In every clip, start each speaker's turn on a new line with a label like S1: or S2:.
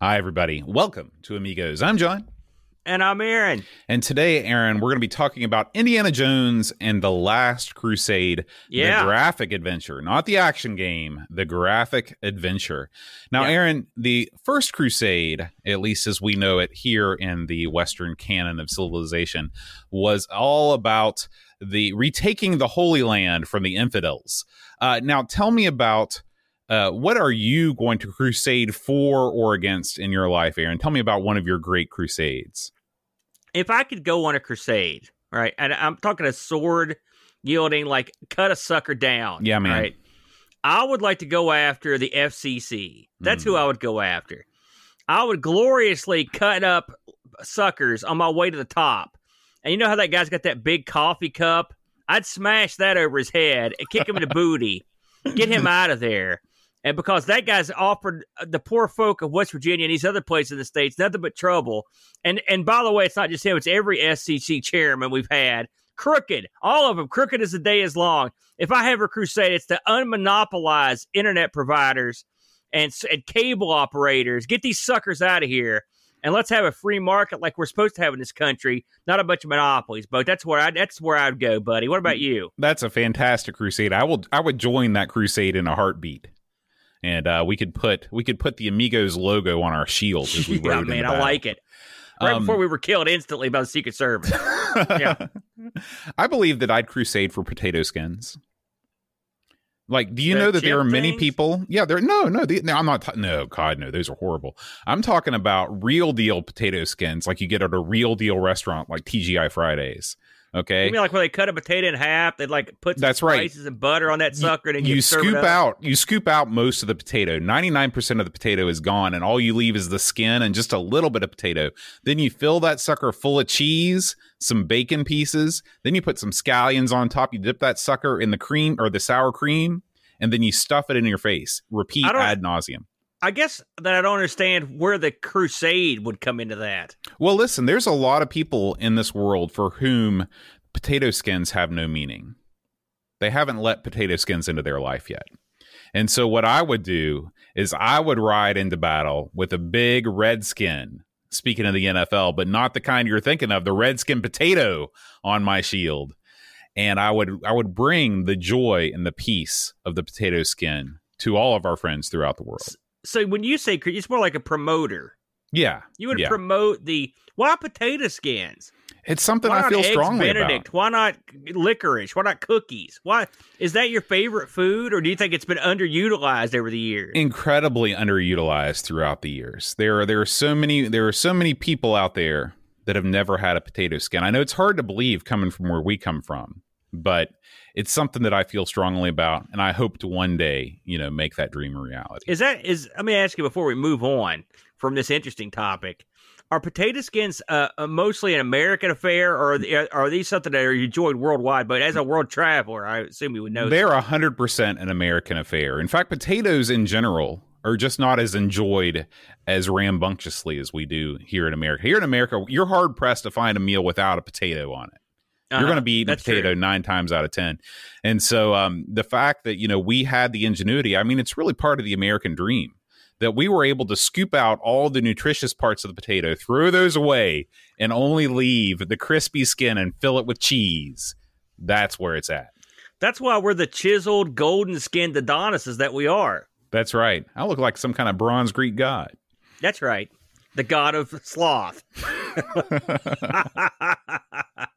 S1: Hi, everybody. Welcome to Amigos. I'm John.
S2: And I'm Aaron.
S1: And today, Aaron, we're going to be talking about Indiana Jones and the Last Crusade,
S2: Yeah.
S1: the graphic adventure, not the action game, the graphic adventure. Now,
S2: Yeah.
S1: Aaron, the First Crusade, at least as we know it here in the Western canon of civilization, was all about the retaking the Holy Land from the infidels. Uh, now, tell me about. Uh, what are you going to crusade for or against in your life, Aaron? Tell me about one of your great crusades.
S2: If I could go on a crusade, right, and I'm talking a sword yielding, like cut a sucker down.
S1: Yeah, man.
S2: Right, I would like to go after the FCC. That's
S1: Hmm.
S2: who I would go after. I would gloriously cut up suckers on my way to the top. And you know how that guy's got that big coffee cup? I'd smash that over his head and kick him in the booty, get him out of there. And because that guy's offered the poor folk of West Virginia and these other places in the states nothing but trouble. And and by the way, it's not just him; it's every FCC chairman we've had. Crooked, all of them crooked as the day is long. If I have a crusade, it's to unmonopolize internet providers and, and cable operators. Get these suckers out of here, and let's have a free market like we're supposed to have in this country, not a bunch of monopolies. But that's where I that's where I'd go, buddy. What about you?
S1: That's a fantastic crusade. I will I would join that crusade in a heartbeat. And uh, we could put we could put the Amigos logo on our shield as we
S2: yeah, man, I like it. Right
S1: Um,
S2: before we were killed instantly by the Secret Service. Yeah.
S1: I believe that I'd crusade for potato skins. Like, do you
S2: The
S1: know that there are many
S2: things?
S1: people? Yeah, there. No, no, the, no. I'm not. no, God, no. Those are horrible. I'm talking about real deal potato skins, like you get at a real deal restaurant, like TGI Fridays. Okay,
S2: You mean like when they cut a potato in half, they like put some
S1: That's right.
S2: spices and butter on that sucker, and
S1: you
S2: you, it
S1: scoop out you scoop out most of the potato. 99% of the potato is gone and all you leave is the skin and just a little bit of potato. Then you fill that sucker full of cheese some bacon pieces. Then you put some scallions on top. You dip that sucker in the cream or the sour cream and then you stuff it in your face. Repeat ad nauseum
S2: I guess that I don't understand where the crusade would come into that.
S1: well listen there's a lot of people in this world for whom potato skins have no meaning they haven't let potato skins into their life yet And so what I would do is I would ride into battle with a big red skin. Speaking of the NFL, but not the kind you're thinking of, the red skin potato on my shield. And I would I would bring the joy and the peace of the potato skin to all of our friends throughout the world.
S2: So when you say it's more like a promoter,
S1: Yeah.
S2: you would
S1: yeah.
S2: promote the why potato skins?
S1: it's something
S2: Why
S1: I feel
S2: eggs
S1: strongly
S2: Benedict?
S1: about.
S2: Why not licorice? Why not cookies? Why is that your favorite food, or do you think it's been underutilized over the years?
S1: incredibly underutilized throughout the years. There are there are so many there are so many people out there that have never had a potato skin. I know it's hard to believe coming from where we come from, but it's something that I feel strongly about and I hope to one day, you know, make that dream a reality.
S2: Is that is? Let me ask you before we move on from this interesting topic. Are potato skins uh, uh, mostly an American affair, or are, the, are these something that are enjoyed worldwide? But as a world traveler, I assume you would know.
S1: They're a hundred percent an American affair. In fact, potatoes in general are just not as enjoyed as rambunctiously as we do here in America. Here in America, you're hard pressed to find a meal without a potato on it.
S2: Uh-huh.
S1: You're going to be eating a
S2: That's true.
S1: potato nine times out of ten, and so um, the fact that you know we had the ingenuity, I mean, it's really part of the American dream that we were able to scoop out all the nutritious parts of the potato, throw those away, and only leave the crispy skin and fill it with cheese. That's where it's at.
S2: That's why we're the chiseled, golden skinned Adonises that we are.
S1: That's right. I look like some kind of bronze Greek god.
S2: That's right. The god of sloth.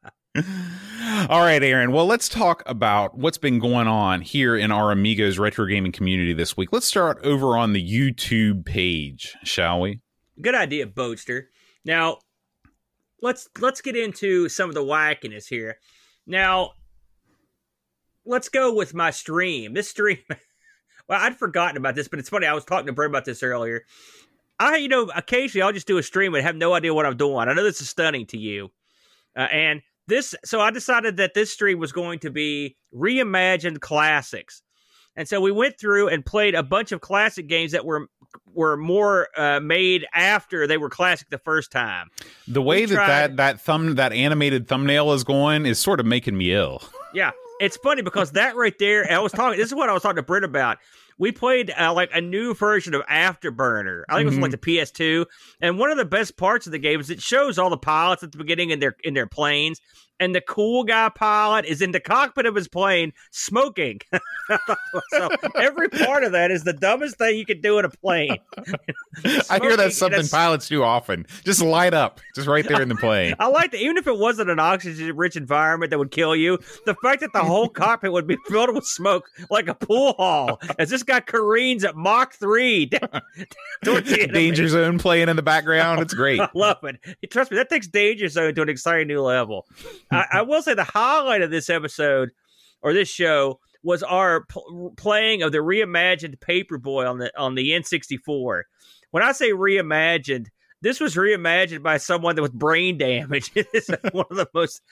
S1: All right, Aaron. Well, let's talk about what's been going on here in our Amigos retro gaming community this week. Let's start over on the YouTube page, shall we?
S2: Good idea, Boatster. Now, let's let's get into some of the wackiness here. Now, let's go with my stream. This stream Well, I'd forgotten about this, but it's funny. I was talking to Brent about this earlier. I, you know, occasionally I'll just do a stream and have no idea what I'm doing. I know this is stunning to you, uh, and this. So I decided that this stream was going to be reimagined classics, and so we went through and played a bunch of classic games that were were more uh, made after they were classic the first time.
S1: The way
S2: We
S1: that,
S2: tried-
S1: that that thumb that animated thumbnail is going is sort of making me ill.
S2: Yeah, it's funny because that right there. I was talking. This is what I was talking to Britt about. We played uh, like a new version of Afterburner. I think it was like the PS2. And one of the best parts of the game is it shows all the pilots at the beginning in their in their planes, and the cool guy pilot is in the cockpit of his plane smoking. so every part of that is the dumbest thing you could do in a plane.
S1: I hear that's something
S2: that's-
S1: pilots do often. Just light up, just right there in the plane.
S2: I like that, even if it wasn't an oxygen-rich environment that would kill you, the fact that the whole cockpit would be filled with smoke like a pool hall as this guy careens at Mach three down towards the enemy.
S1: Danger zone playing in the background. It's great.
S2: I love it. Trust me, that takes Danger Zone to an exciting new level. I, I will say the highlight of this episode or this show was our pl- playing of the reimagined Paperboy on the on the N64. When I say reimagined, this was reimagined by someone that with brain damage. It's one of the most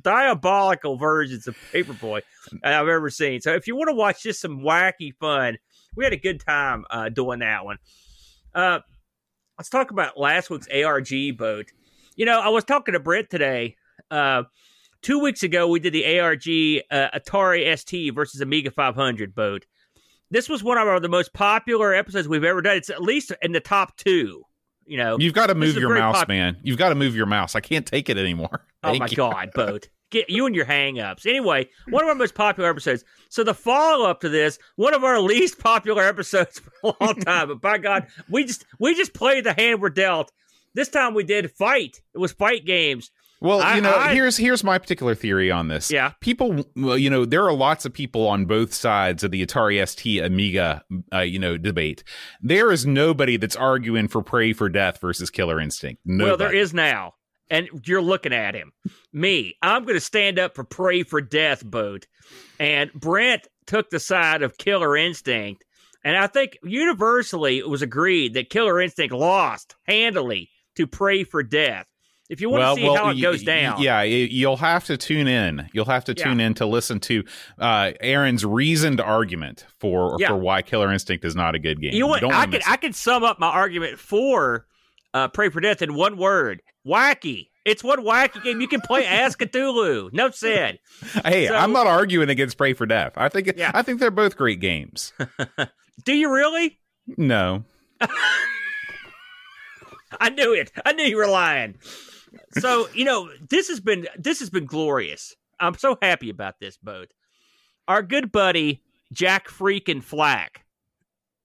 S2: diabolical versions of Paperboy I've ever seen. So if you want to watch just some wacky fun, we had a good time uh, doing that one. Uh, let's talk about last week's ARG boat. You know, I was talking to Brent today. Uh, two weeks ago, we did the ARG uh, Atari ST versus Amiga 500 boat. This was one of our, the most popular episodes we've ever done. It's at least in the top two. You know,
S1: You've got to move your mouse,
S2: pop-
S1: man. You've got to move your mouse. I can't take it anymore.
S2: Oh my
S1: you.
S2: god, boat. Get you and your hang-ups. Anyway, one of our most popular episodes. So the follow-up to this, one of our least popular episodes for a long time. But by God, we just we just played the hand we're dealt. This time we did fight. It was fight games.
S1: Well,
S2: I-
S1: you know,
S2: I-
S1: here's here's my particular theory on this.
S2: Yeah.
S1: people, well, you know, there are lots of people on both sides of the Atari ST Amiga, uh, you know, debate. There is nobody that's arguing for Pray for Death versus Killer Instinct. Nobody.
S2: Well, there is now. And you're looking at him. Me, I'm going to stand up for Pray for Death boat. And Brent took the side of Killer Instinct. And I think universally it was agreed that Killer Instinct lost handily to Pray for Death. If you want to see how it goes
S1: y-
S2: down,
S1: Yeah, you'll have to tune in. You'll have to
S2: Yeah.
S1: tune in to listen to uh, Aaron's reasoned argument for
S2: Yeah.
S1: for why Killer Instinct is not a good game.
S2: you know what?
S1: don't
S2: I could I could sum up my argument for uh, Pray for Death in one word: wacky. It's one wacky game you can play as Cthulhu. No said.
S1: Hey,
S2: so-
S1: I'm not arguing against Pray for Death. I think
S2: Yeah.
S1: I think they're both great games.
S2: Do you really?
S1: no.
S2: I knew it. I knew you were lying. So you know this has been this has been glorious. I'm so happy about this boat. Our good buddy Jack freaking Flack,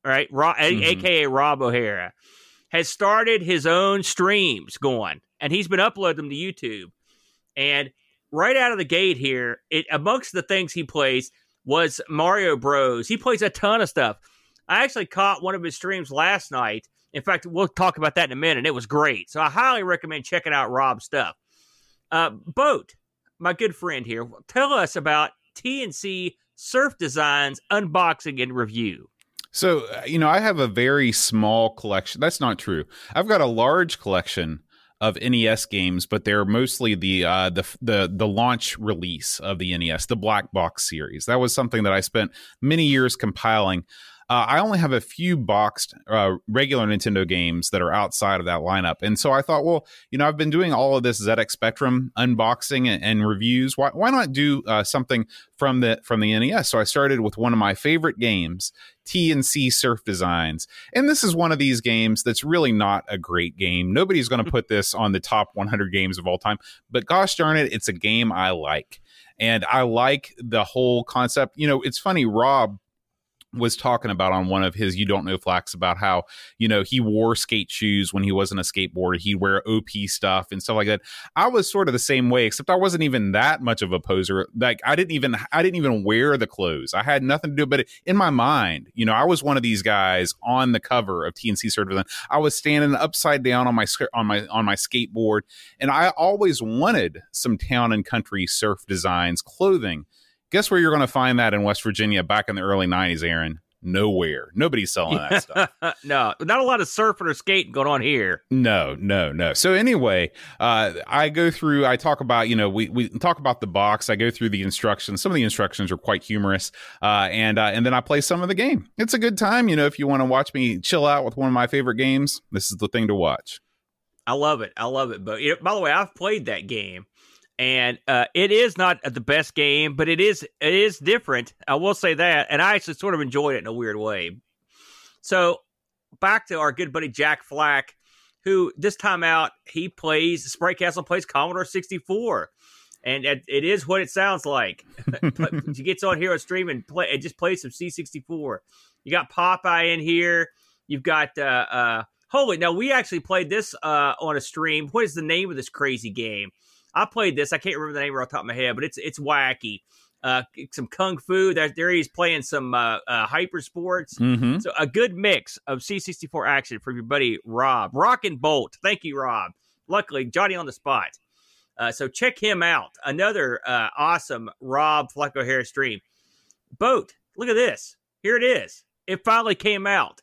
S2: right, Ro-
S1: Mhm.
S2: aka Rob O'Hara, has started his own streams going, and he's been uploading them to YouTube. And right out of the gate here, it amongst the things he plays was Mario Bros. He plays a ton of stuff. I actually caught one of his streams last night. In fact, we'll talk about that in a minute. It was great. So I highly recommend checking out Rob's stuff. Uh, Boat, my good friend here, tell us about TNC Surf Designs unboxing and review.
S1: So, uh, you know, I have a very small collection. That's not true. I've got a large collection of NES games, but they're mostly the uh, the the the launch release of the NES, the black box series. That was something that I spent many years compiling. Uh, I only have a few boxed uh, regular Nintendo games that are outside of that lineup, and so I thought, well, you know, I've been doing all of this ZX Spectrum unboxing and, and reviews. Why why not do uh, something from the from the NES? So I started with one of my favorite games, TNC Surf Designs. And this is one of these games that's really not a great game. Nobody's going to put this on the top 100 games of all time, but gosh darn it, it's a game I like. And I like the whole concept. You know, it's funny, Rob was talking about on one of his you don't know flax about how you know he wore skate shoes when he wasn't a skateboarder. He'd wear op stuff and stuff like that. I was sort of the same way except i wasn't even that much of a poser. Like i didn't even i didn't even wear the clothes. I had nothing to do but in my mind you know i was one of these guys on the cover of tnc certified i was standing upside down on my on my on my skateboard and i always wanted some town and country surf designs clothing Guess where you're going to find that in West Virginia back in the early 90s, Aaron? nowhere. Nobody's selling that stuff.
S2: no, not a lot of surfing or skating going on here.
S1: No, no, no. So anyway, uh, I go through. I talk about you know we we talk about the box. I go through the instructions. Some of the instructions are quite humorous, uh, and uh, and then I play some of the game. It's a good time. You know, if you want to watch me chill out with one of my favorite games, this is the thing to watch.
S2: I love it. I love it. But by the way, I've played that game, and uh, it is not the best game, but it is it is different. I will say that, and I actually sort of enjoyed it in a weird way. So back to our good buddy Jack Flack, who this time out he plays Sprite Castle plays Commodore sixty four. And it, it is what it sounds like. he gets on here on stream and play and just plays some C64. You got Popeye in here. You've got uh, uh, Holy, now we actually played this uh, on a stream. What is the name of this crazy game? I played this. I can't remember the name right off the top of my head, but it's it's wacky. Uh, some kung fu. There, there he's playing some uh, uh, hyper sports.
S1: Mm-hmm.
S2: So a good mix of C64 action from your buddy Rob. Rock and Bolt. Thank you, Rob. Luckily, Johnny on the spot. Uh, so check him out. Another uh, awesome Rob Flack O'Hara stream. Boat. Look at this. Here it is. It finally came out.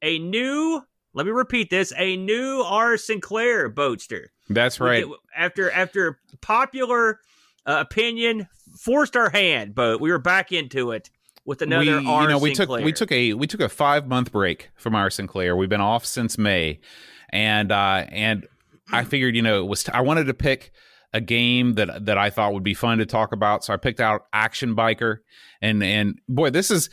S2: A new let me repeat this: a new R. Sinclair Boatster.
S1: That's right.
S2: After after popular uh, opinion, forced our hand, but we were back into it with another
S1: we,
S2: R.
S1: You know, we
S2: Sinclair.
S1: took we took a we took a five month break from R. Sinclair. We've been off since May, and uh, and I figured you know it was t- I wanted to pick a game that that I thought would be fun to talk about. So I picked out Action Biker, and and boy, this is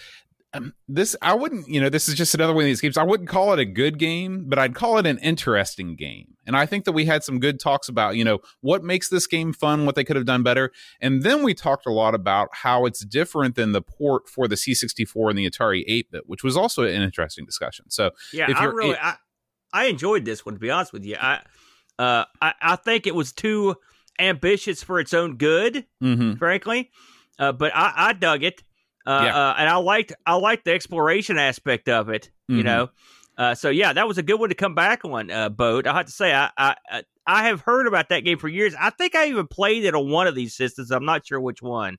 S1: um, this I wouldn't, you know, this is just another one of these games. I wouldn't call it a good game, but I'd call it an interesting game. And I think that we had some good talks about, you know, what makes this game fun, what they could have done better. And then we talked a lot about how it's different than the port for the C64 and the Atari 8-bit, which was also an interesting discussion. So,
S2: yeah, I really it, I, I enjoyed this one to be honest with you. I uh I, I think it was too ambitious for its own good,
S1: mm-hmm.
S2: frankly. Uh, but I, I dug it. Uh, yeah. uh, and I liked I liked the exploration aspect of it. You mm-hmm. know, uh, so yeah, that was a good one to come back on. Uh, boat. I have to say, I, I I have heard about that game for years. I think I even played it on one of these systems. I'm not sure which one,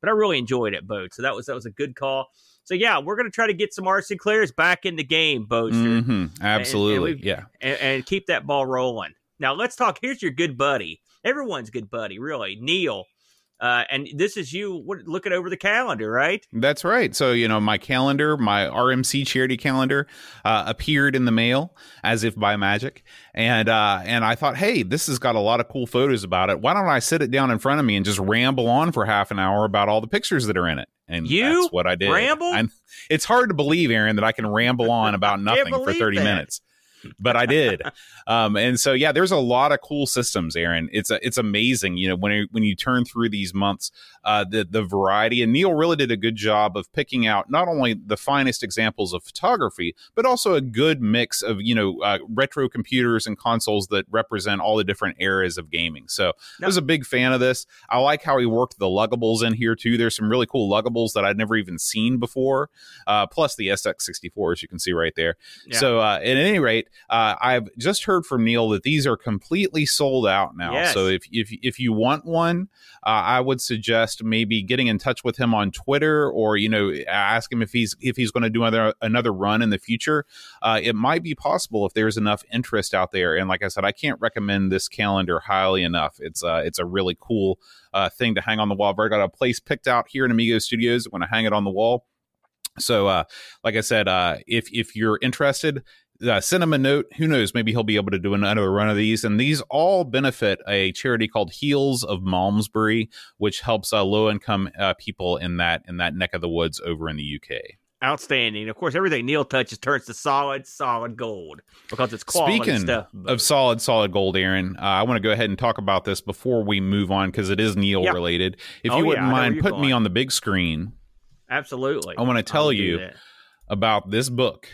S2: but I really enjoyed it, boat. So that was that was a good call. So yeah, we're gonna try to get some R. Sinclairs back in the game, Boaster.
S1: Mm-hmm. Absolutely,
S2: and, and
S1: yeah,
S2: and, and keep that ball rolling. Now let's talk. Here's your good buddy. Everyone's good buddy, really. Neil uh, and this is you looking over the calendar, right?
S1: That's right. So, you know, my calendar, my RMC charity calendar, uh, appeared in the mail as if by magic. And, uh, and I thought, hey, this has got a lot of cool photos about it. Why don't I sit it down in front of me and just ramble on for half an hour about all the pictures that are in it? And
S2: you
S1: that's what I did.
S2: Ramble?
S1: I'm, it's hard to believe, Aaron, that I can ramble on about nothing for 30
S2: that.
S1: minutes but I did. Um, and so yeah, there's a lot of cool systems, Aaron. It's a, it's amazing. You know, when it, when you turn through these months, uh, the the variety and Neil really did a good job of picking out not only the finest examples of photography, but also a good mix of you know uh, retro computers and consoles that represent all the different eras of gaming. So I was a big fan of this. I like how he worked the luggables in here too. There's some really cool luggables that I'd never even seen before. Uh, plus the SX64, as you can see right there. Yeah. So uh, at any rate, uh, I've just heard from Neil that these are completely sold out now.
S2: Yes.
S1: So if if if you want one, uh, I would suggest maybe getting in touch with him on Twitter or you know ask him if he's if he's going to do another another run in the future. Uh, it might be possible if there's enough interest out there. And like I said, I can't recommend this calendar highly enough. It's uh, it's a really cool uh, thing to hang on the wall. I've got a place picked out here in Amigo Studios. When I hang it on the wall. So, uh, like I said, uh, if if you're interested, uh, send him a note. Who knows? Maybe he'll be able to do another run of these. And these all benefit a charity called Heels of Malmesbury, which helps uh, low income uh, people in that in that neck of the woods over in the UK.
S2: Outstanding. Of course, everything Neil touches turns to solid, solid gold because it's quality
S1: Speaking
S2: stuff.
S1: of solid, solid gold, Aaron, uh, I want to go ahead and talk about this before we move on because it is Neil
S2: Yeah.
S1: related. If
S2: Oh,
S1: you wouldn't
S2: where
S1: mind putting me on the big screen,
S2: Absolutely.
S1: I want to tell you about this book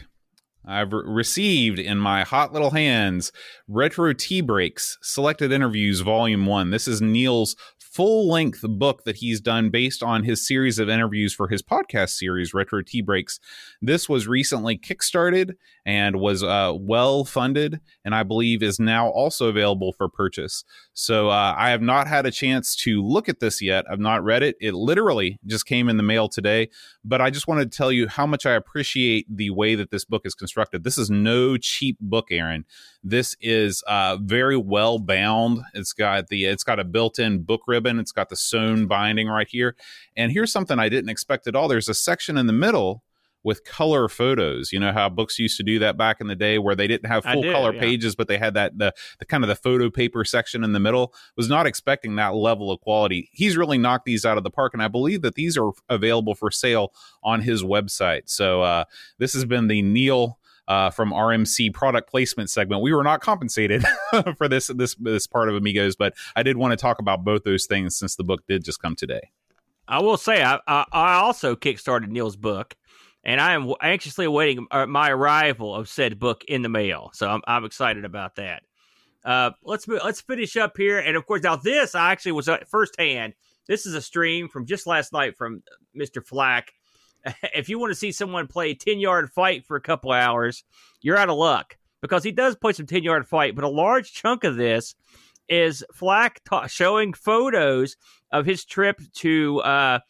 S1: I've re- received in my hot little hands Retro Tea Breaks Selected Interviews Volume 1. This is Neil's full length book that he's done based on his series of interviews for his podcast series, Retro Tea Breaks. This was recently kickstarted and was uh, well funded, and I believe is now also available for purchase. So uh, I have not had a chance to look at this yet. I've not read it. It literally just came in the mail today, but I just wanted to tell you how much I appreciate the way that this book is constructed. This is no cheap book, Aaron. This is uh, very well bound. It's got the it's got a built-in book ribbon. It's got the sewn binding right here. And here's something I didn't expect at all. There's a section in the middle with color photos. You know how books used to do that back in the day where they didn't have full color
S2: yeah.
S1: pages, but they had that the, the kind of the photo paper section in the middle. Was not expecting that level of quality. He's really knocked these out of the park, and I believe that these are available for sale on his website. So uh, this has been the Neil. Uh, from RMC product placement segment, we were not compensated for this this this part of Amigos, but I did want to talk about both those things since the book did just come today.
S2: I will say I, I, I also kickstarted Neil's book, and I am anxiously awaiting uh, my arrival of said book in the mail. So I'm, I'm excited about that. Uh, let's let's finish up here, and of course now this I actually was at firsthand. This is a stream from just last night from Mr. Flack. If you want to see someone play ten yard fight for a couple hours, you're out of luck because he does play some ten yard fight, but a large chunk of this is Flack ta- showing photos of his trip to uh,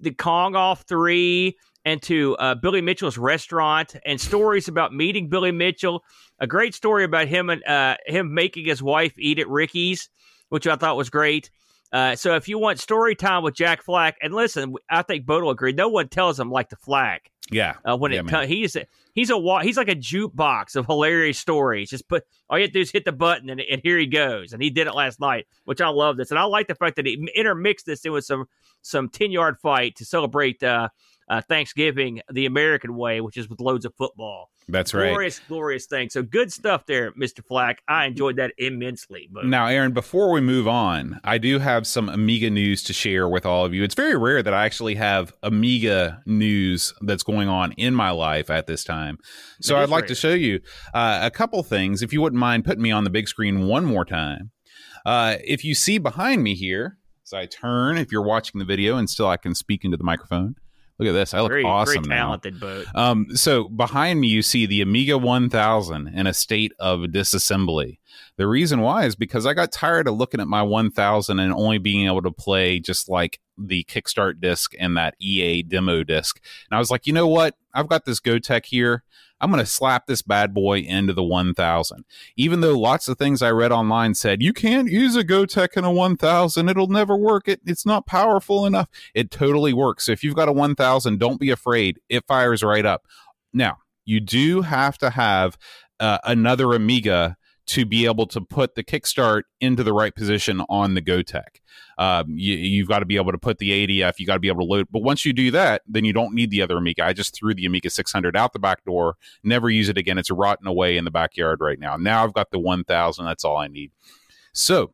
S2: the Kong Off Three and to uh, Billy Mitchell's restaurant, and stories about meeting Billy Mitchell. A great story about him and uh, him making his wife eat at Rickey's, which I thought was great. Uh, so if you want story time with Jack Flack, and listen, I think Bo will agree. No one tells him like the Flack
S1: Yeah,
S2: uh, when
S1: Yeah,
S2: it he's a, he's a he's like a jukebox of hilarious stories. Just put all you have to do is hit the button and, and here he goes. And he did it last night, which I love this, and I like the fact that he intermixed this in with some some ten yard fight to celebrate uh, uh, Thanksgiving the American way, which is with loads of football.
S1: that's right.
S2: Glorious, glorious thing. So good stuff there, Mister Flack. I enjoyed that immensely. But
S1: Now, Aaron, before we move on, I do have some Amiga news to share with all of you. It's very rare that I actually have Amiga news that's going on in my life at this time. So I'd like
S2: rare.
S1: to show you uh, a couple things. If you wouldn't mind putting me on the big screen one more time. Uh, if you see behind me here, as I turn, if you're watching the video and still I can speak into the microphone, look at this. I look
S2: very,
S1: awesome
S2: very
S1: now.
S2: talented, boat.
S1: Um, so behind me, you see the Amiga 1000 in a state of disassembly. The reason why is because I got tired of looking at my 1000 and only being able to play just like the Kickstart disc and that EA demo disc. And I was like, you know what? I've got this Gotek here. I'm going to slap this bad boy into the 1000. Even though lots of things I read online said, you can't use a Gotek in a 1000. It'll never work. It, it's not powerful enough. It totally works. So if you've got a 1000, don't be afraid. It fires right up. Now, you do have to have uh, another Amiga to be able to put the kickstart into the right position on the Gotek. Um, you, you've got to be able to put the ADF, you got to be able to load. But once you do that, then you don't need the other Amiga. I just threw the Amiga 600 out the back door, never use it again. It's rotting away in the backyard right now. Now I've got the 1000. That's all I need. So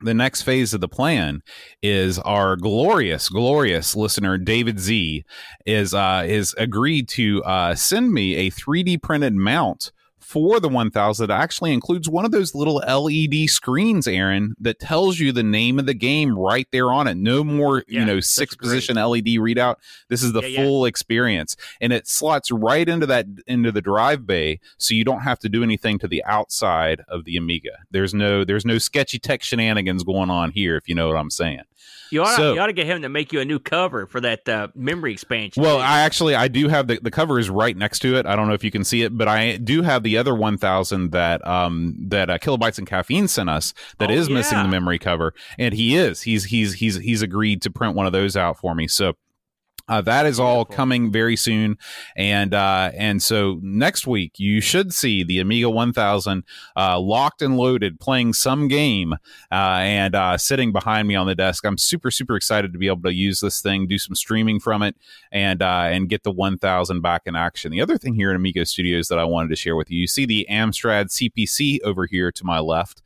S1: the next phase of the plan is our glorious, glorious listener David Z is uh, is agreed to uh, send me a 3D printed mount for the 1000 that actually includes one of those little LED screens, Aaron, that tells you the name of the game right there on it. No more,
S2: Yeah,
S1: you know, six
S2: great.
S1: position LED readout. This is the
S2: Yeah, yeah.
S1: full experience, and it slots right into that into the drive bay, so you don't have to do anything to the outside of the Amiga. There's no there's no sketchy tech shenanigans going on here, if you know what I'm saying.
S2: You ought,
S1: So-
S2: you ought to get him to make you a new cover for that uh, memory expansion.
S1: Well, I actually I do have the the cover is right next to it. I don't know if you can see it, but I do have the other 1000 that um that uh, kilobytes and caffeine sent us that
S2: Oh,
S1: is missing the memory cover, and he is he's he's he's he's agreed to print one of those out for me. So. Uh, that is all
S2: Beautiful.
S1: coming very soon, and uh, and so next week you should see the Amiga 1000 uh, locked and loaded, playing some game, uh, and uh, sitting behind me on the desk. I'm super super excited to be able to use this thing, do some streaming from it, and uh, and get the 1000 back in action. The other thing here at Amigo Studios that I wanted to share with you, you see the Amstrad CPC over here to my left.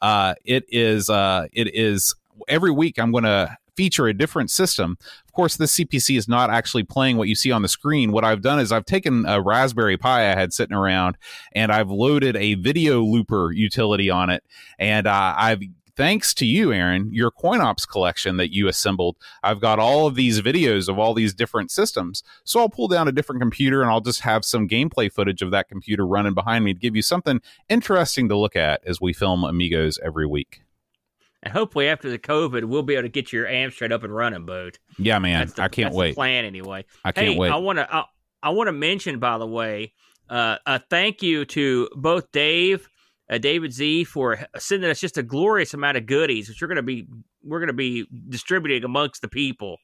S1: Uh, it is uh, it is every week I'm going to feature a different system. Of course, this CPC is not actually playing what you see on the screen. What I've done is I've taken a Raspberry Pi I had sitting around and I've loaded a video looper utility on it, and uh, I've thanks to you, Aaron, your CoinOps collection that you assembled, I've got all of these videos of all these different systems. So I'll pull down a different computer and I'll just have some gameplay footage of that computer running behind me to give you something interesting to look at as we film Amigos every week.
S2: And hopefully, after the COVID, we'll be able to get your Amstrad up and running, boat.
S1: Yeah, man,
S2: the,
S1: I can't wait.
S2: plan anyway.
S1: I can't
S2: hey,
S1: wait.
S2: I want to. I, I want to mention, by the way, uh, a thank you to both Dave, uh, David Z, for sending us just a glorious amount of goodies, which we're going to be we're going to be distributing amongst the people.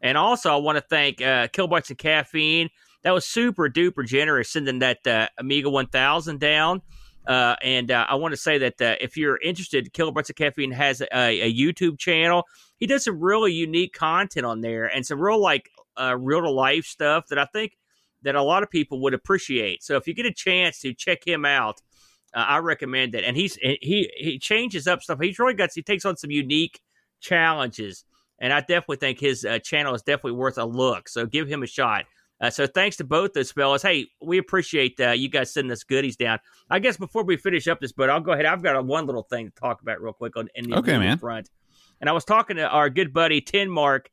S2: And also, I want to thank uh, Kilobytes and Caffeine. That was super duper generous sending that uh, Amiga 1000 down. Uh, and uh, I want to say that uh, if you're interested, Kilobytes of Caffeine has a, a, YouTube channel. He does some really unique content on there and some real like uh, real to life stuff that I think that a lot of people would appreciate. So if you get a chance to check him out, uh, I recommend it. And he's he he changes up stuff. He's really got he takes on some unique challenges, and I definitely think his uh, channel is definitely worth a look. So give him a shot. Uh, so thanks to both those fellas. Hey, we appreciate uh, you guys sending us goodies down. I guess before we finish up this, but I'll go ahead. I've got a, one little thing to talk about real quick on in the
S1: okay, man.
S2: front. And I was talking to our good buddy Tenmark,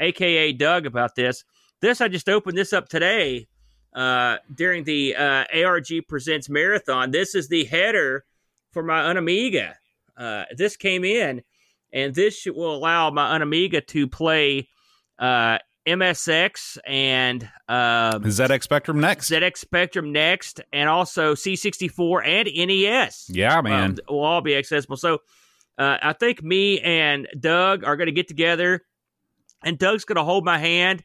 S2: aka Doug, about this. This I just opened this up today uh, during the uh, ARG Presents Marathon. This is the header for my Unamiga. Uh, this came in, and this will allow my Unamiga to play uh, MSX and um,
S1: ZX Spectrum next.
S2: ZX Spectrum next, and also C64 and NES.
S1: Yeah, man. Um,
S2: will all be accessible. So uh, I think me and Doug are going to get together, and Doug's going to hold my hand,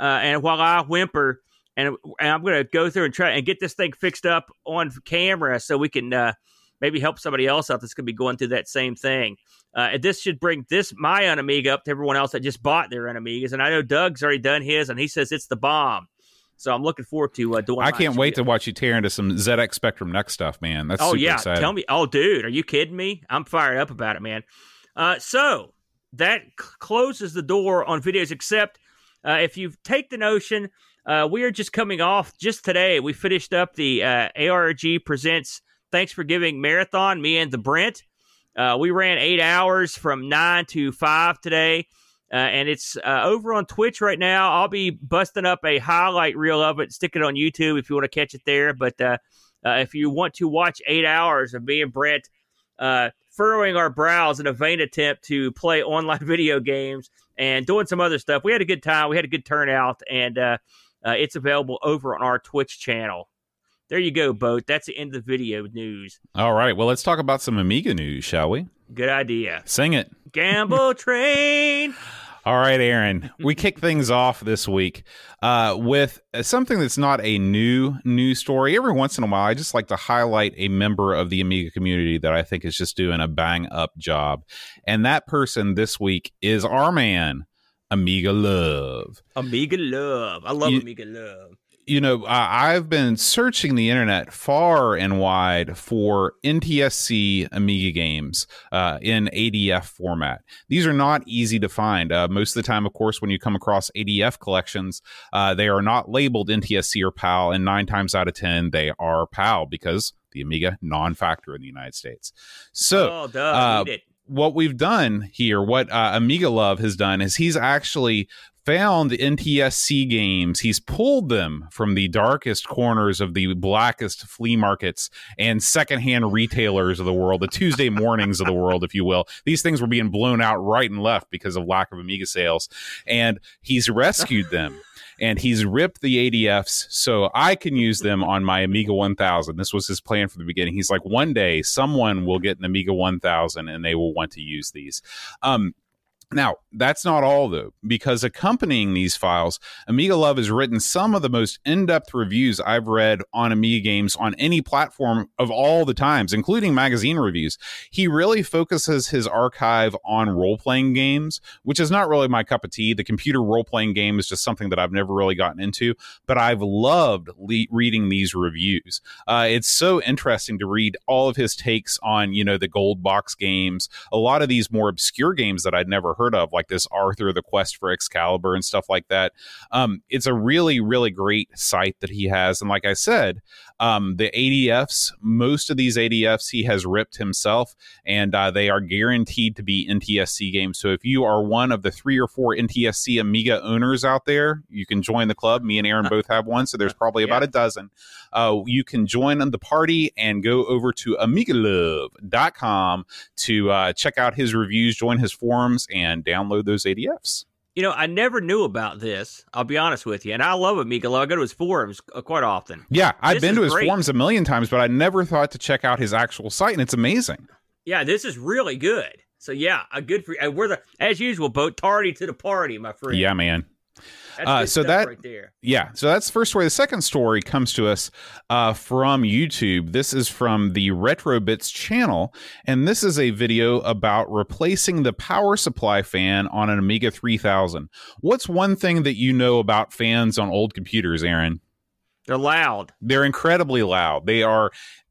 S2: uh, and while I whimper, and, and I'm going to go through and try and get this thing fixed up on camera so we can uh, maybe help somebody else out that's going to be going through that same thing. Uh, this should bring this my Unamiga up to everyone else that just bought their Unamigas, and I know Doug's already done his, and he says it's the bomb. So I'm looking forward to uh, doing.
S1: I can't wait to watch you tear into some ZX Spectrum Next stuff, man. That's
S2: oh yeah.
S1: exciting.
S2: Tell me, oh dude, are you kidding me? I'm fired up about it, man. Uh, so that c- closes the door on videos, except uh, if you take the notion, uh, we are just coming off just today. We finished up the uh, ARG presents Thanks for Giving marathon. Me and the Brent. Uh, we ran eight hours from nine to five today. Uh, and it's uh, over on Twitch right now. I'll be busting up a highlight reel of it, stick it on YouTube if you want to catch it there. But uh, uh if you want to watch eight hours of me and Brent uh, furrowing our brows in a vain attempt to play online video games and doing some other stuff, we had a good time. We had a good turnout, and uh, it's available over on our Twitch channel. There you go, Boat. That's the end of the video news.
S1: All right. Well, let's talk about some Amiga news, shall we?
S2: Good idea.
S1: Sing it.
S2: Gamble Train.
S1: All right, Aaron. We kick things off this week uh, with something that's not a new news story. Every once in a while, I just like to highlight a member of the Amiga community that I think is just doing a bang up job. And that person this week is our man, Amiga Love.
S2: Amiga Love. I love you, Amiga Love
S1: you know, I've been searching the internet far and wide for NTSC Amiga games uh, in ADF format. These are not easy to find. Uh, most of the time, of course, when you come across ADF collections, uh, they are not labeled NTSC or PAL, and nine times out of 10, they are PAL because the Amiga non factor in the United States. So,
S2: oh, duh, uh,
S1: what we've done here, what uh, Amiga Love has done, is he's actually found NTSC games. He's pulled them from the darkest corners of the blackest flea markets and secondhand retailers of the world, the Tuesday mornings of the world, if you will. These things were being blown out right and left because of lack of Amiga sales. And he's rescued them. And he's ripped the ADFs so I can use them on my Amiga 1000. This was his plan from the beginning. He's like, one day someone will get an Amiga 1000 and they will want to use these. Um, now, that's not all though, because accompanying these files, Amiga Love has written some of the most in depth reviews I've read on Amiga games on any platform of all the times, including magazine reviews. He really focuses his archive on role playing games, which is not really my cup of tea. The computer role playing game is just something that I've never really gotten into, but I've loved le- reading these reviews. Uh, it's so interesting to read all of his takes on, you know, the gold box games, a lot of these more obscure games that I'd never heard of, like this Arthur, the Quest for Excalibur, and stuff like that. Um, it's a really, really great site that he has. And like I said, um, the ADFs, most of these ADFs he has ripped himself, and uh, they are guaranteed to be NTSC games. So if you are one of the three or four NTSC Amiga owners out there, you can join the club. Me and Aaron both have one, so there's probably about a dozen. Uh, you can join the party and go over to amigalove.com to uh, check out his reviews, join his forums, and download those ADFs.
S2: You know, I never knew about this. I'll be honest with you, and I love Amiga Love. I go to his forums uh, quite often.
S1: Yeah, I've
S2: This
S1: been to his
S2: great.
S1: forums a million times, but I never thought to check out his actual site, and it's amazing.
S2: Yeah, this is really good. So yeah, a good for we're the as usual boat tardy to the party, my friend.
S1: Yeah, man.
S2: That's
S1: uh,
S2: good
S1: so
S2: stuff
S1: that-
S2: right there.
S1: Yeah, so that's the first story. The second story comes to us uh, from YouTube. This is from the RetroBits channel, and this is a video about replacing the power supply fan on an Amiga 3000. What's one thing that you know about fans on old computers, Aaron?
S2: They're loud.
S1: They're incredibly loud. They are, it's the-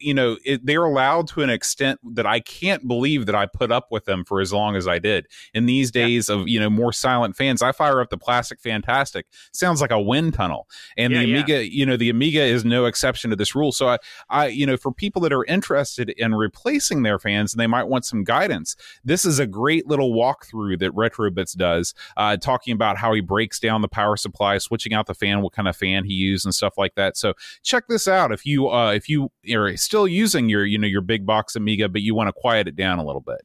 S1: you know, it, they're allowed to an extent that I can't believe that I put up with them for as long as I did. In these days of you know more silent fans, I fire up the Plastic Fantastic. Sounds like a wind tunnel, and
S2: Yeah,
S1: the
S2: yeah.
S1: Amiga, you know, the Amiga is no exception to this rule. So I, I, you know, for people that are interested in replacing their fans and they might want some guidance, this is a great little walkthrough that RetroBits does, uh, talking about how he breaks down the power supply, switching out the fan, what kind of fan he used, and stuff like that. So check this out if you uh, if you are still using your you know your big box Amiga, but you want to quiet it down a little bit.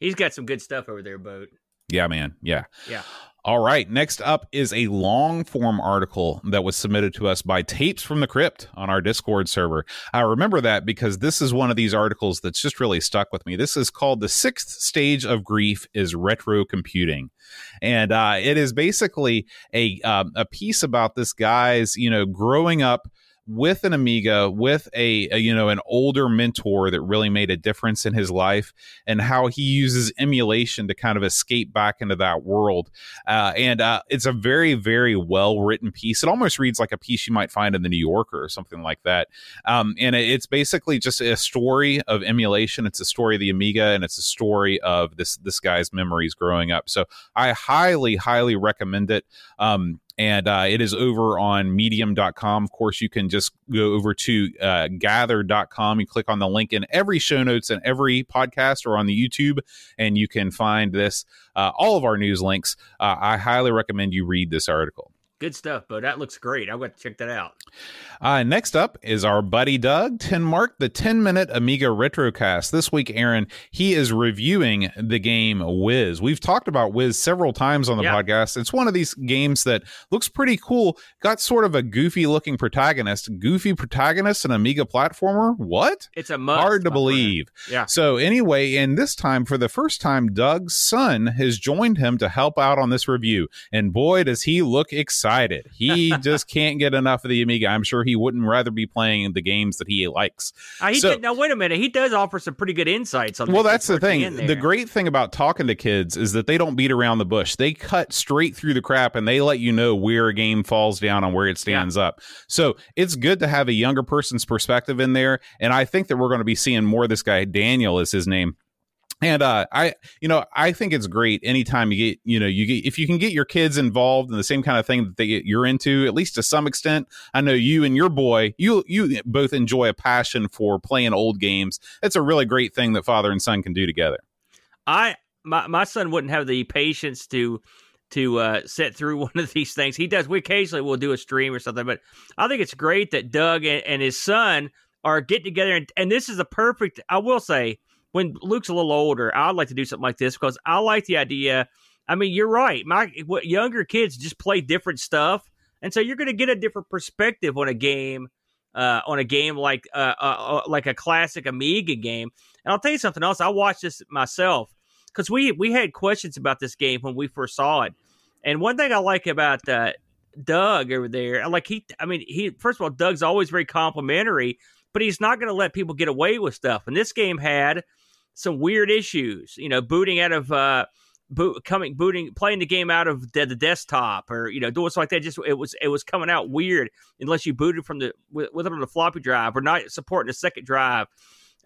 S2: He's got some good stuff over there, boat.
S1: Yeah, man. Yeah.
S2: Yeah.
S1: All right. Next up is a long form article that was submitted to us by Tapes from the Crypt on our Discord server. I remember that because this is one of these articles that's just really stuck with me. This is called The Sixth Stage of Grief is Retro Computing. And uh, it is basically a, um, a piece about this guy's, you know, growing up with an Amiga, with a, a you know an older mentor that really made a difference in his life, and how he uses emulation to kind of escape back into that world. Uh, and uh, it's a very very well written piece. It almost reads like a piece you might find in the New Yorker or something like that. Um, and it's basically just a story of emulation. It's a story of the Amiga, and it's a story of this this guy's memories growing up. So I highly highly recommend it. Um, and uh, it is over on medium.com. Of course, you can just go over to uh, gather.com. You click on the link in every show notes and every podcast or on the YouTube, and you can find this, uh, all of our news links. Uh, I highly recommend you read this article.
S2: Good stuff, Bo. That looks great. I'm going to check that out.
S1: Uh, next up is our buddy Doug Tenmark, the 10 minute Amiga Retrocast. This week, Aaron, he is reviewing the game Wiz. We've talked about Wiz several times on the
S2: Yeah.
S1: podcast. It's one of these games that looks pretty cool, got sort of a goofy looking protagonist. Goofy protagonist, an Amiga platformer? What?
S2: It's a must.
S1: Hard to
S2: my friend.
S1: believe.
S2: Yeah.
S1: So anyway, and this time for the first time, Doug's son has joined him to help out on this review. And boy, does he look excited. He just can't get enough of the Amiga. I'm sure he wouldn't rather be playing the games that he likes.
S2: Uh, he
S1: So-
S2: did, now wait a minute. He does offer some pretty good insights on.
S1: Well, that's the thing. The great thing about talking to kids is that they don't beat around the bush. They cut straight through the crap and they let you know where a game falls down and where it stands up. So it's good to have a younger person's perspective in there. And I think that we're going to be seeing more of this guy. Daniel is his name. And uh, I, you know, I think it's great anytime you get, you know, you get if you can get your kids involved in the same kind of thing that they you're into, at least to some extent. I know you and your boy, you you both enjoy a passion for playing old games. It's a really great thing that father and son can do together.
S2: I my my son wouldn't have the patience to to uh, sit through one of these things. He does. We occasionally will do a stream or something, but I think it's great that Doug and, and his son are getting together. And, and this is a perfect. I will say, when Luke's a little older, I'd like to do something like this because I like the idea. I mean, you're right. My what, younger kids just play different stuff, and so you're going to get a different perspective on a game. Uh, on a game like uh, uh, uh, like a classic Amiga game, and I'll tell you something else. I watched this myself because we we had questions about this game when we first saw it. And one thing I like about uh, Doug over there, like he, I mean, he first of all, Doug's always very complimentary, but he's not going to let people get away with stuff. And this game had some weird issues, you know, booting out of. Uh, Boot, coming booting playing the game out of the, the desktop or you know doing stuff like that just it was it was coming out weird unless you booted from the with, with it on the floppy drive or not supporting the second drive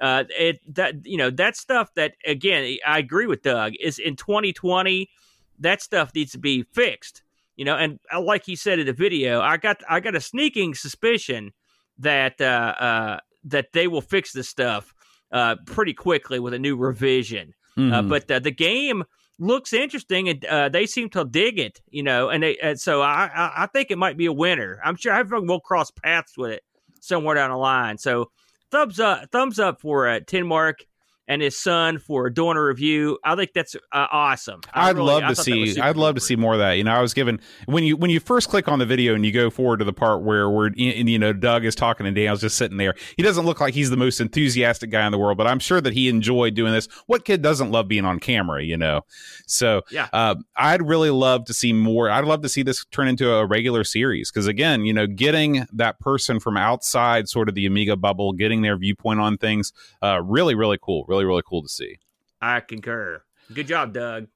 S2: Uh, it that you know that stuff that again I agree with Doug is in 2020 that stuff needs to be fixed. You know, and uh, like he said in the video, I got I got a sneaking suspicion that uh, uh, that they will fix this stuff uh, pretty quickly with a new revision.
S1: Mhm.
S2: Uh, but uh, the game looks interesting, and uh, they seem to dig it. You know, and they and so I, I I think it might be a winner. I'm sure I will cross paths with it somewhere down the line. So thumbs up, thumbs up for uh, Tenmark and his son for doing a review. I think that's uh, awesome. I
S1: I'd
S2: really-
S1: love
S2: I
S1: to see. I'd love to see more of that. You know, I was given when you when you first click on the video and you go forward to the part where and, you know Doug is talking and Daniel's just sitting there. He doesn't look like he's the most enthusiastic guy in the world, but I'm sure that he enjoyed doing this. What kid doesn't love being on camera? You know, so
S2: Yeah.
S1: uh, I'd really love to see more. I'd love to see this turn into a regular series because again, you know, getting that person from outside sort of the Amiga bubble, getting their viewpoint on things, uh, really, really cool. Really, really really cool to see.
S2: I concur. Good job, Doug.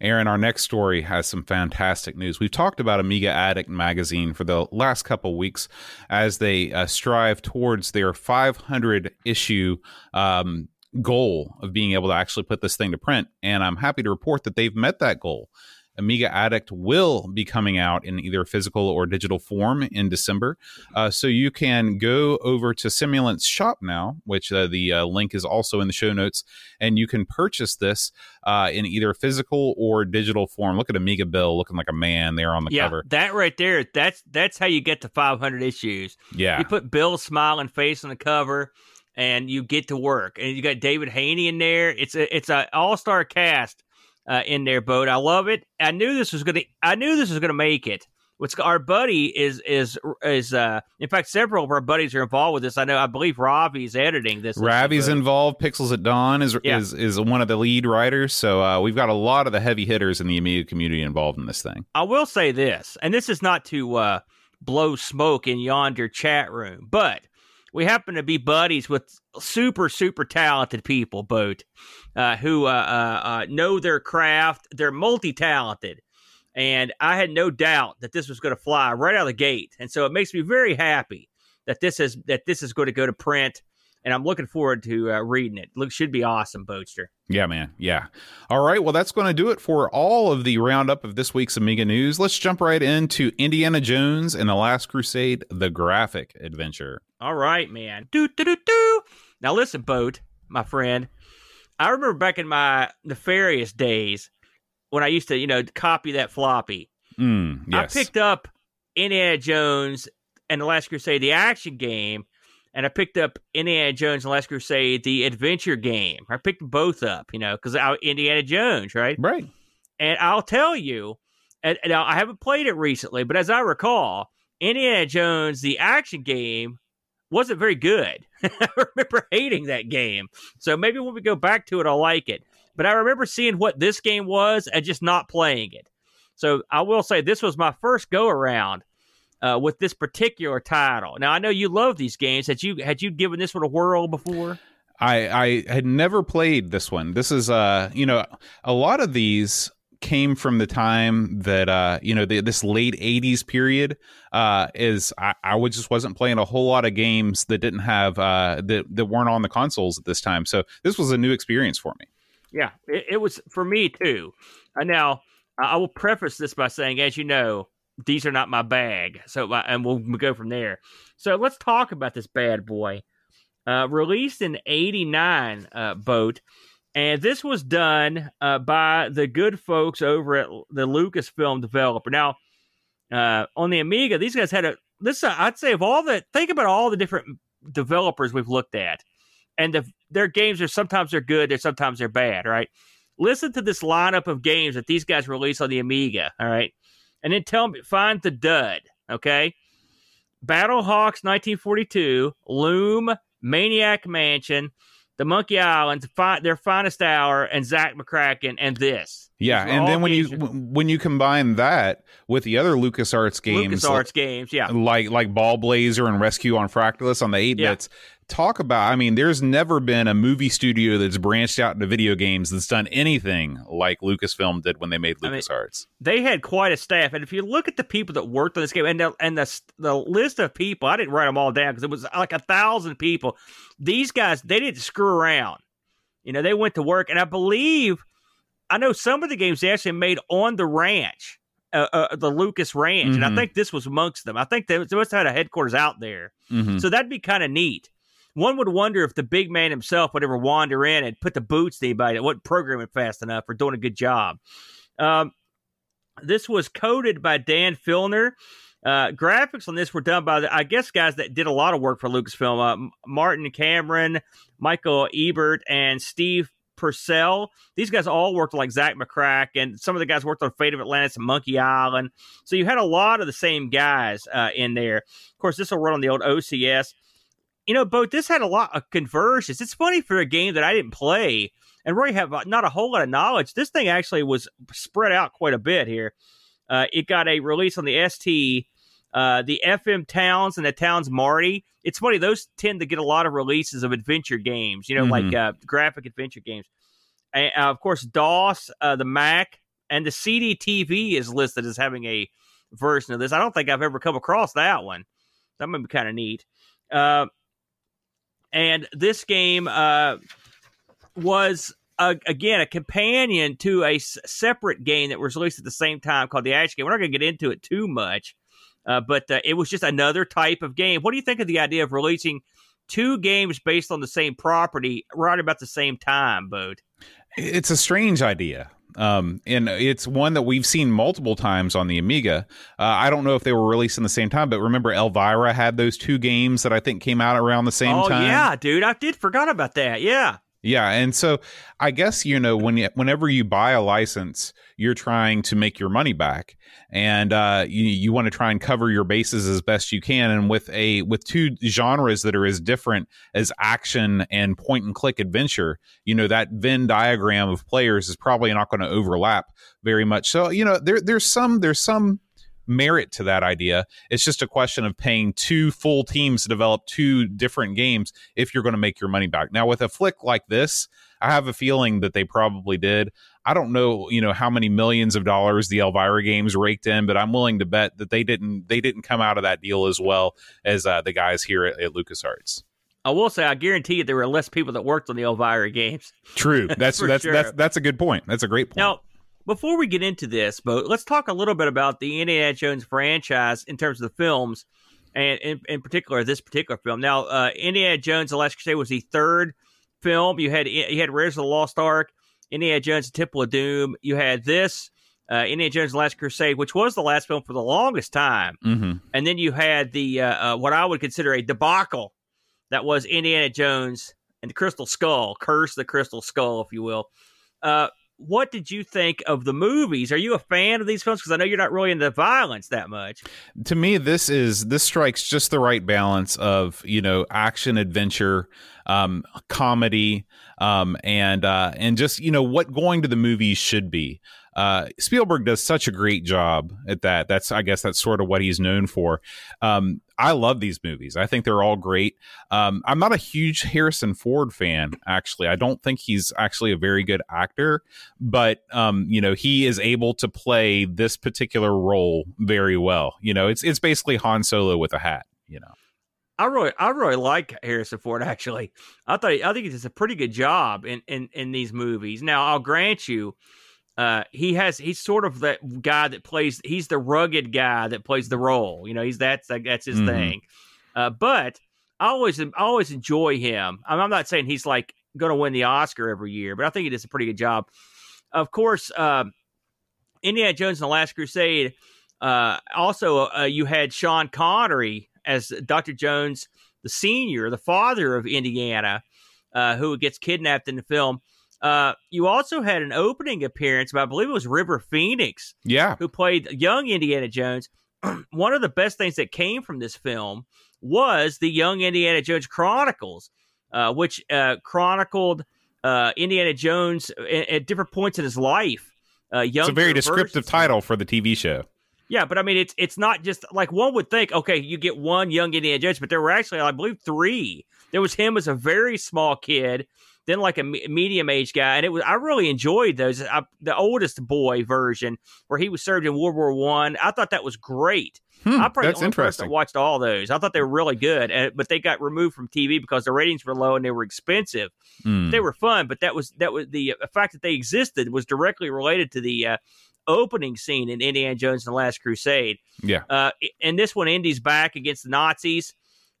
S1: Aaron, our next story has some fantastic news. We've talked about Amiga Addict magazine for the last couple weeks as they uh, strive towards their 500 issue um, goal of being able to actually put this thing to print. And I'm happy to report that they've met that goal. Amiga Addict will be coming out in either physical or digital form in December. Uh, so you can go over to Simulant's shop now, which uh, the uh, link is also in the show notes, and you can purchase this uh, in either physical or digital form. Look at Amiga Bill looking like a man there on the
S2: yeah,
S1: cover.
S2: that right there. That's that's how you get to 500 issues.
S1: Yeah.
S2: You put Bill's smiling face on the cover, and you get to work. And you got David Haynie in there. It's a it's a all star cast uh, in their boat. I love it. I knew this was gonna. I knew this was gonna make it. What's our buddy is is is uh in fact several of our buddies are involved with this. I know I believe Ravi's editing this.
S1: Ravi's involved. Pixels at Dawn is
S2: Yeah.
S1: is is one of the lead writers. So uh, we've got a lot of the heavy hitters in the Amiga community involved in this thing.
S2: I will say this, and this is not to uh, blow smoke in yonder chat room, but we happen to be buddies with super, super talented people, boat, uh, who uh, uh, uh, know their craft. They're multi talented. And I had no doubt that this was going to fly right out of the gate. And so it makes me very happy that this is that this is going to go to print. And I'm looking forward to uh, reading it. Look, should be awesome, Boatster.
S1: Yeah, man. Yeah. All right. Well, that's going to do it for all of the roundup of this week's Amiga news. Let's jump right into Indiana Jones and the Last Crusade: The Graphic Adventure.
S2: All right, man. Do do do do. Now listen, boat, my friend. I remember back in my nefarious days when I used to, you know, copy that floppy.
S1: Mm, yes.
S2: I picked up Indiana Jones and the Last Crusade, the action game, and I picked up Indiana Jones and the Last Crusade, the adventure game. I picked both up, you know, because I Indiana Jones, right?
S1: right.
S2: And I'll tell you, and, and I haven't played it recently, but as I recall, Indiana Jones, the action game, wasn't very good. I remember hating that game. So maybe when we go back to it, I'll like it. But I remember seeing what this game was and just not playing it. So I will say this was my first go around uh, with this particular title. Now I know you love these games. Had you had you given this one a whirl before?
S1: I I had never played this one. This is uh you know a lot of these came from the time that uh you know the, this late 80s period uh is I, I just wasn't playing a whole lot of games that didn't have uh that, that weren't on the consoles at this time so this was a new experience for me
S2: Yeah, it, it was for me too. Uh, now, I I will preface this by saying, as you know, these are not my bag. So, uh, and we'll go from there. So, let's talk about this bad boy. Uh, released in '89, uh, boat, and this was done uh, by the good folks over at the Lucasfilm developer. Now, uh, on the Amiga, these guys had a this. Uh, I'd say of all the think about all the different developers we've looked at, and the, their games are sometimes they're good, they're sometimes they're bad. Right? Listen to this lineup of games that these guys released on the Amiga. All right, and then tell me find the dud. Okay, Battlehawks 1942, Loom, Maniac Mansion, The Monkey Islands, fi- Their Finest Hour, and Zak McKracken, and this.
S1: yeah and then when you when you combine that with the other LucasArts games
S2: LucasArts games, yeah.
S1: like like Ballblazer and Rescue on Fractalus on the 8
S2: Yeah.
S1: bits talk about i mean there's never been a movie studio that's branched out into video games that's done anything like lucasfilm did when they made
S2: I mean,
S1: lucasarts
S2: they had quite a staff, and if you look at the people that worked on this game and the, and the the list of people, I didn't write them all down because it was like a thousand people. These guys, they didn't screw around. You know, they went to work, and I believe I know some of the games they actually made on the ranch, uh, uh, the Lucas Ranch, and I
S1: Mhm.
S2: think this was amongst them. I think they, they must have had a headquarters out there,
S1: Mhm.
S2: so that'd be kind of neat. One would wonder if the big man himself would ever wander in and put the boots to anybody that wasn't programming fast enough or doing a good job. Um, this was coded by Dan Filner. Uh, graphics on this were done by, the, I guess, guys that did a lot of work for Lucasfilm. Uh, Martin Cameron, Michael Ebert, and Steve Purcell. These guys all worked like Zak McKrack, and some of the guys worked on Fate of Atlantis and Monkey Island. So you had a lot of the same guys uh, in there. Of course, this will run on the old OCS. You know, Bo, this had a lot of conversions. It's funny for a game that I didn't play and really have uh, not a whole lot of knowledge. This thing actually was spread out quite a bit here. Uh, it got a release on the ST, uh, the FM Towns, and the Towns Marty. It's funny; those tend to get a lot of releases of adventure games. You know, like uh, graphic adventure games. And, uh, of course, DOS, uh, the Mac, and the CD TV is listed as having a version of this. I don't think I've ever come across that one. That might be kind of neat. Uh, and this game uh, was uh, again a companion to a s- separate game that was released at the same time called the Action Game. We're not going to get into it too much, uh, but uh, it was just another type of game. What do you think of the idea of releasing two games based on the same property right about the same time, Bode?
S1: it's a strange idea um, and it's one that we've seen multiple times on the Amiga. Uh, I don't know if they were released in the same time, but remember Elvira had those two games that I think came out around the same
S2: oh
S1: time.
S2: yeah, dude, I did forgot about that. Yeah,
S1: Yeah, and so I guess you know when you, whenever you buy a license, you're trying to make your money back, and uh, you you want to try and cover your bases as best you can. And with a with two genres that are as different as action and point and click adventure, you know that Venn diagram of players is probably not going to overlap very much. So you know there there's some there's some merit to that idea. It's just a question of paying two full teams to develop two different games if you're going to make your money back. Now, with a flick like this, I have a feeling that they probably did. I don't know, you know, how many millions of dollars the Elvira games raked in, but I'm willing to bet that they didn't they didn't come out of that deal as well as uh, the guys here at, at LucasArts.
S2: I will say, I guarantee you there were less people that worked on the Elvira games.
S1: True. That's that's
S2: sure.
S1: that's that's a good point. That's a great point.
S2: Now, before we get into this, Bo, let's talk a little bit about the Indiana Jones franchise in terms of the films, and in, in particular this particular film. Now, uh, Indiana Jones: The Last Crusade was the third film. You had you had Raiders of the Lost Ark, Indiana Jones: The Temple of Doom. You had this. Uh, Indiana Jones: The Last Crusade, which was the last film for the longest time,
S1: hmm
S2: and then you had the uh, uh, what I would consider a debacle that was Indiana Jones and the Crystal Skull, Curse the Crystal Skull, if you will. Uh, what did you think of the movies? Are you a fan of these films? Because I know you're not really into violence that much.
S1: to me this is this strikes just the right balance of you know action adventure um comedy um and uh and just you know what going to the movies should be uh spielberg does such a great job at that that's i guess that's sort of what he's known for um i love these movies i think they're all great um i'm not a huge harrison ford fan actually i don't think he's actually a very good actor but um, you know, he is able to play this particular role very well. You know, it's it's basically Han Solo with a hat. You know,
S2: I really, I really like Harrison Ford. Actually, I thought I think he does a pretty good job in in in these movies. Now, I'll grant you, uh, he has he's sort of that guy that plays. He's the rugged guy that plays the role. You know, he's that's that's his
S1: Mhm.
S2: thing. Uh, but I always I always enjoy him. I'm, I'm not saying he's like going to win the Oscar every year, but I think he does a pretty good job. Of course, um, Indiana Jones and the Last Crusade. Uh, also, uh, you had Sean Connery as Dr. Jones, the senior, the father of Indiana, uh, who gets kidnapped in the film. Uh, you also had an opening appearance but I believe it was River Phoenix,
S1: yeah,
S2: who played young Indiana Jones. One of the best things that came from this film was the Young Indiana Jones Chronicles, uh, which uh, chronicled uh, Indiana Jones at, at different points in his life. Uh,
S1: it's a very descriptive title for the TV show.
S2: Yeah, but I mean, it's it's not just like one would think. Okay, you get one young Indiana Jones, but there were actually, I believe, three. There was him as a very small kid, then like a medium age guy, and it was I really enjoyed those. I, the oldest boy version where he was served in World War One. I, I thought that was great.
S1: Hmm,
S2: I probably
S1: that's
S2: the
S1: interesting.
S2: that watched all those. I thought they were really good, and, but they got removed from TV because the ratings were low and they were expensive.
S1: Hmm.
S2: They were fun, but that was that was the uh, fact that they existed was directly related to the uh, opening scene in Indiana Jones and the Last Crusade.
S1: Yeah.
S2: Uh, and this one, Indy's back against the Nazis.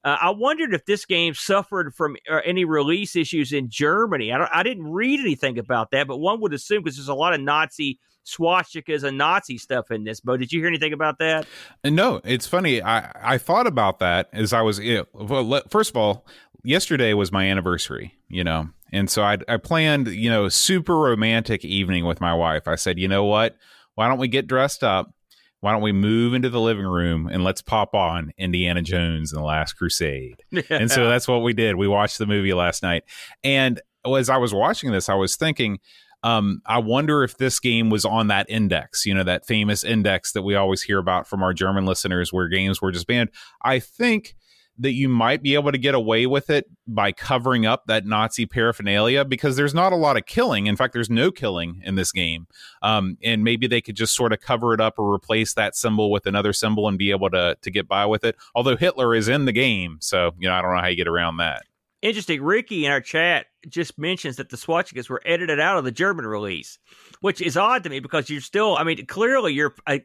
S2: Uh, I wondered if this game suffered from uh, any release issues in Germany. I, I didn't read anything about that, but one would assume because there's a lot of Nazi swastikas and Nazi stuff in this. Bo, did you hear anything about that?
S1: No, it's funny. I I thought about that as I was. You know, well, first of all, yesterday was my anniversary. You know, and so I I planned you know a super romantic evening with my wife. I said, you know what? Why don't we get dressed up? Why don't we move into the living room and let's pop on Indiana Jones and the Last Crusade? and so that's what we did. We watched the movie last night. And as I was watching this, I was thinking, um, I wonder if this game was on that index, you know, that famous index that we always hear about from our German listeners where games were just banned. I think that you might be able to get away with it by covering up that Nazi paraphernalia because there's not a lot of killing. In fact, there's no killing in this game. Um, and maybe they could just sort of cover it up or replace that symbol with another symbol and be able to to get by with it. Although Hitler is in the game, so you know I don't know how you get around that.
S2: Interesting. Rickey in our chat just mentions that the swastikas were edited out of the German release, which is odd to me because you're still, I mean, clearly you're, uh,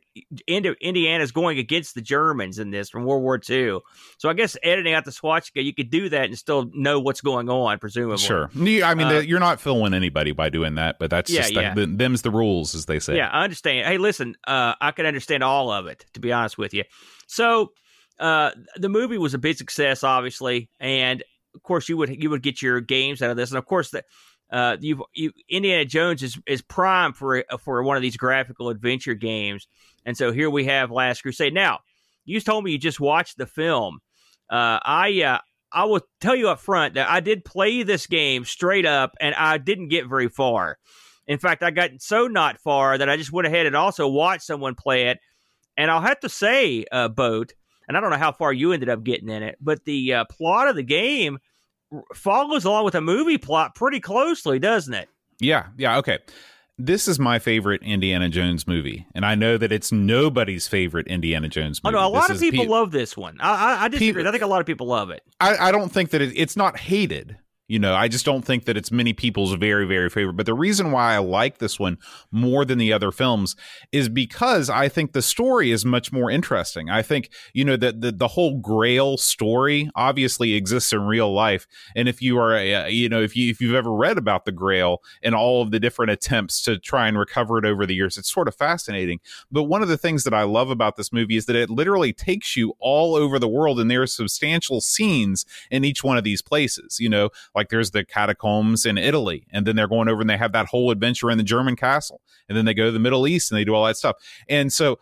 S2: Indi- Indiana's going against the Germans in this from World War II. So I guess editing out the swastika, you could do that and still know what's going on, presumably.
S1: Sure. I mean,
S2: Uh,
S1: you're not filming anybody by doing that, but that's
S2: Yeah,
S1: just
S2: yeah.
S1: The, them's the rules, as they say.
S2: Yeah, I understand. Hey, listen, uh, I can understand all of it, to be honest with you. So, uh, the movie was a big success, obviously, and of course, you would you would get your games out of this, and of course, the uh, you Indiana Jones is is prime for for one of these graphical adventure games, and so here we have Last Crusade. Now, you told me you just watched the film. Uh, I uh, I will tell you up front that I did play this game straight up, and I didn't get very far. In fact, I got so not far that I just went ahead and also watched someone play it. And I'll have to say, uh, Boat, and I don't know how far you ended up getting in it, but the uh, plot of the game follows along with a movie plot pretty closely, doesn't it?
S1: Yeah, yeah, okay. This is my favorite Indiana Jones movie, and I know that it's nobody's favorite Indiana Jones
S2: Oh
S1: movie.
S2: no, a lot
S1: This
S2: of people
S1: pe-
S2: love this one. I, I, I disagree. I think a lot of people love it.
S1: I, I don't think that it, it's not hated. You know, I just don't think that it's many people's very, very favorite. But the reason why I like this one more than the other films is because I think the story is much more interesting. I think, you know, that the, the whole Grail story obviously exists in real life. And if you are, a, you know, if you if you've ever read about the Grail and all of the different attempts to try and recover it over the years, it's sort of fascinating. But one of the things that I love about this movie is that it literally takes you all over the world, and there are substantial scenes in each one of these places. You know, like there's the catacombs in Italy, and then they're going over and they have that whole adventure in the German castle, and then they go to the Middle East and they do all that stuff. And so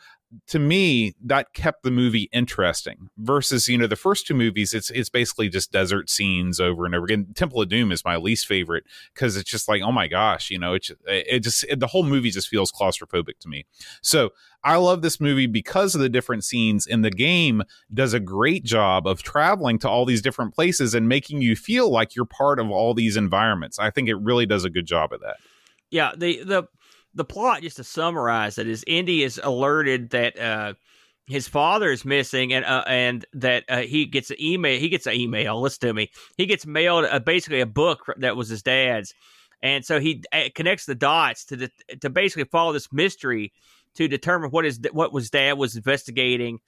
S1: to me that kept the movie interesting versus you know the first two movies it's it's basically just desert scenes over and over again. Temple of doom is my least favorite because it's just like oh my gosh you know it, it just it, the whole movie just feels claustrophobic to me. So i love this movie because of the different scenes and the game does a great job of traveling to all these different places and making you feel like you're part of all these environments. I think it really does a good job of that.
S2: Yeah, the the the plot, just to summarize it, is Indy is alerted that uh, his father is missing, and uh, and that uh, he gets an email. He gets an email. Listen to me. He gets mailed uh, basically a book that was his dad's, and so he uh, connects the dots to the, to basically follow this mystery to determine what his what was dad was investigating,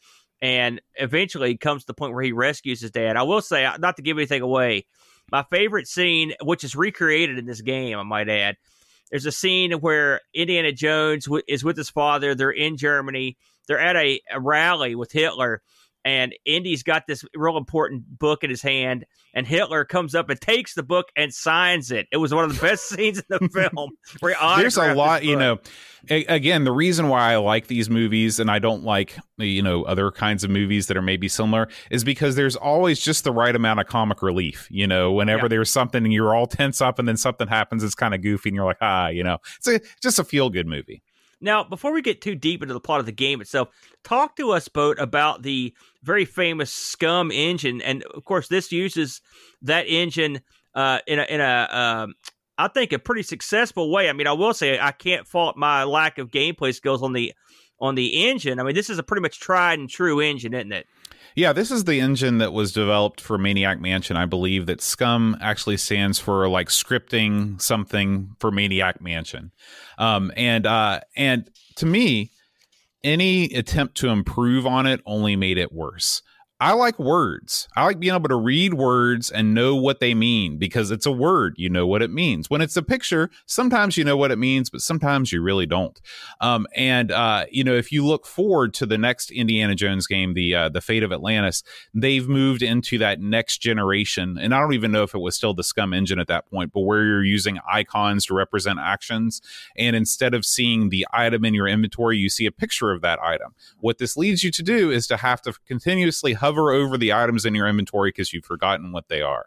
S2: and eventually comes to the point where he rescues his dad. I will say, uh, not to give anything away, my favorite scene, which is recreated in this game, I might add. There's a scene where Indiana Jones w- is with his father. They're in Germany. They're at a, a rally with Hitler, and Indy's got this real important book in his hand. And Hitler comes up and takes the book and signs it. It was one of the best scenes in the film.
S1: There's a lot you know a- again the reason why i like these movies and i don't like you know other kinds of movies that are maybe similar is because there's always just the right amount of comic relief you know whenever
S2: Yeah.
S1: there's something and you're all tense up and then something happens it's kind of goofy and you're like ah you know it's a, just a feel good movie
S2: Now, before we get too deep into the plot of the game itself, talk to us, Boat, about the very famous SCUMM engine, and of course, this uses that engine uh, in a in a um, I think a pretty successful way. I mean, I will say I can't fault my lack of gameplay skills on the on the engine. I mean, this is a pretty much tried and true engine, isn't it?
S1: Yeah, this is the engine that was developed for Maniac Mansion. I believe that SCUMM actually stands for like scripting something for Maniac Mansion. Um, and uh, and to me, any attempt to improve on it only made it worse. I like words. I like being able to read words and know what they mean because it's a word. You know what it means. When it's a picture, sometimes you know what it means, but sometimes you really don't. Um, and uh, you know, if you look forward to the next Indiana Jones game, the uh, the Fate of Atlantis, they've moved into that next generation. And I don't even know if it was still the SCUMM engine at that point, but where you're using icons to represent actions, and instead of seeing the item in your inventory, you see a picture of that item. What this leads you to do is to have to continuously hover over the items in your inventory because you've forgotten what they are.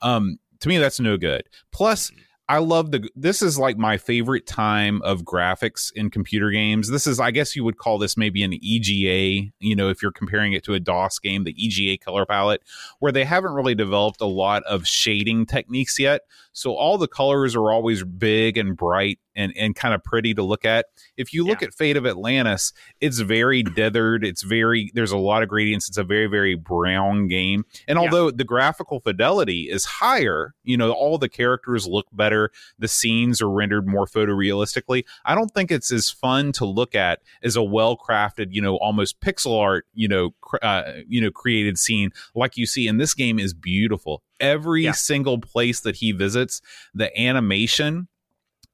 S1: Um, to me, that's no good. Plus, I love the. This is like my favorite time of graphics in computer games. This is, I guess, you would call this maybe an EGA. You know, if you're comparing it to a DOS game, the EGA color palette, where they haven't really developed a lot of shading techniques yet. So all the colors are always big and bright and, and kind of pretty to look at. If you look yeah. at Fate of Atlantis, it's very dithered. It's very, there's a lot of gradients. It's a very, very brown game. And yeah. although the graphical fidelity is higher, you know, all the characters look better, the scenes are rendered more photorealistically. I don't think it's as fun to look at as a well crafted, you know, almost pixel art, you know, uh, you know, created scene like you see in this game is beautiful. Every yeah. single place that he visits, the animation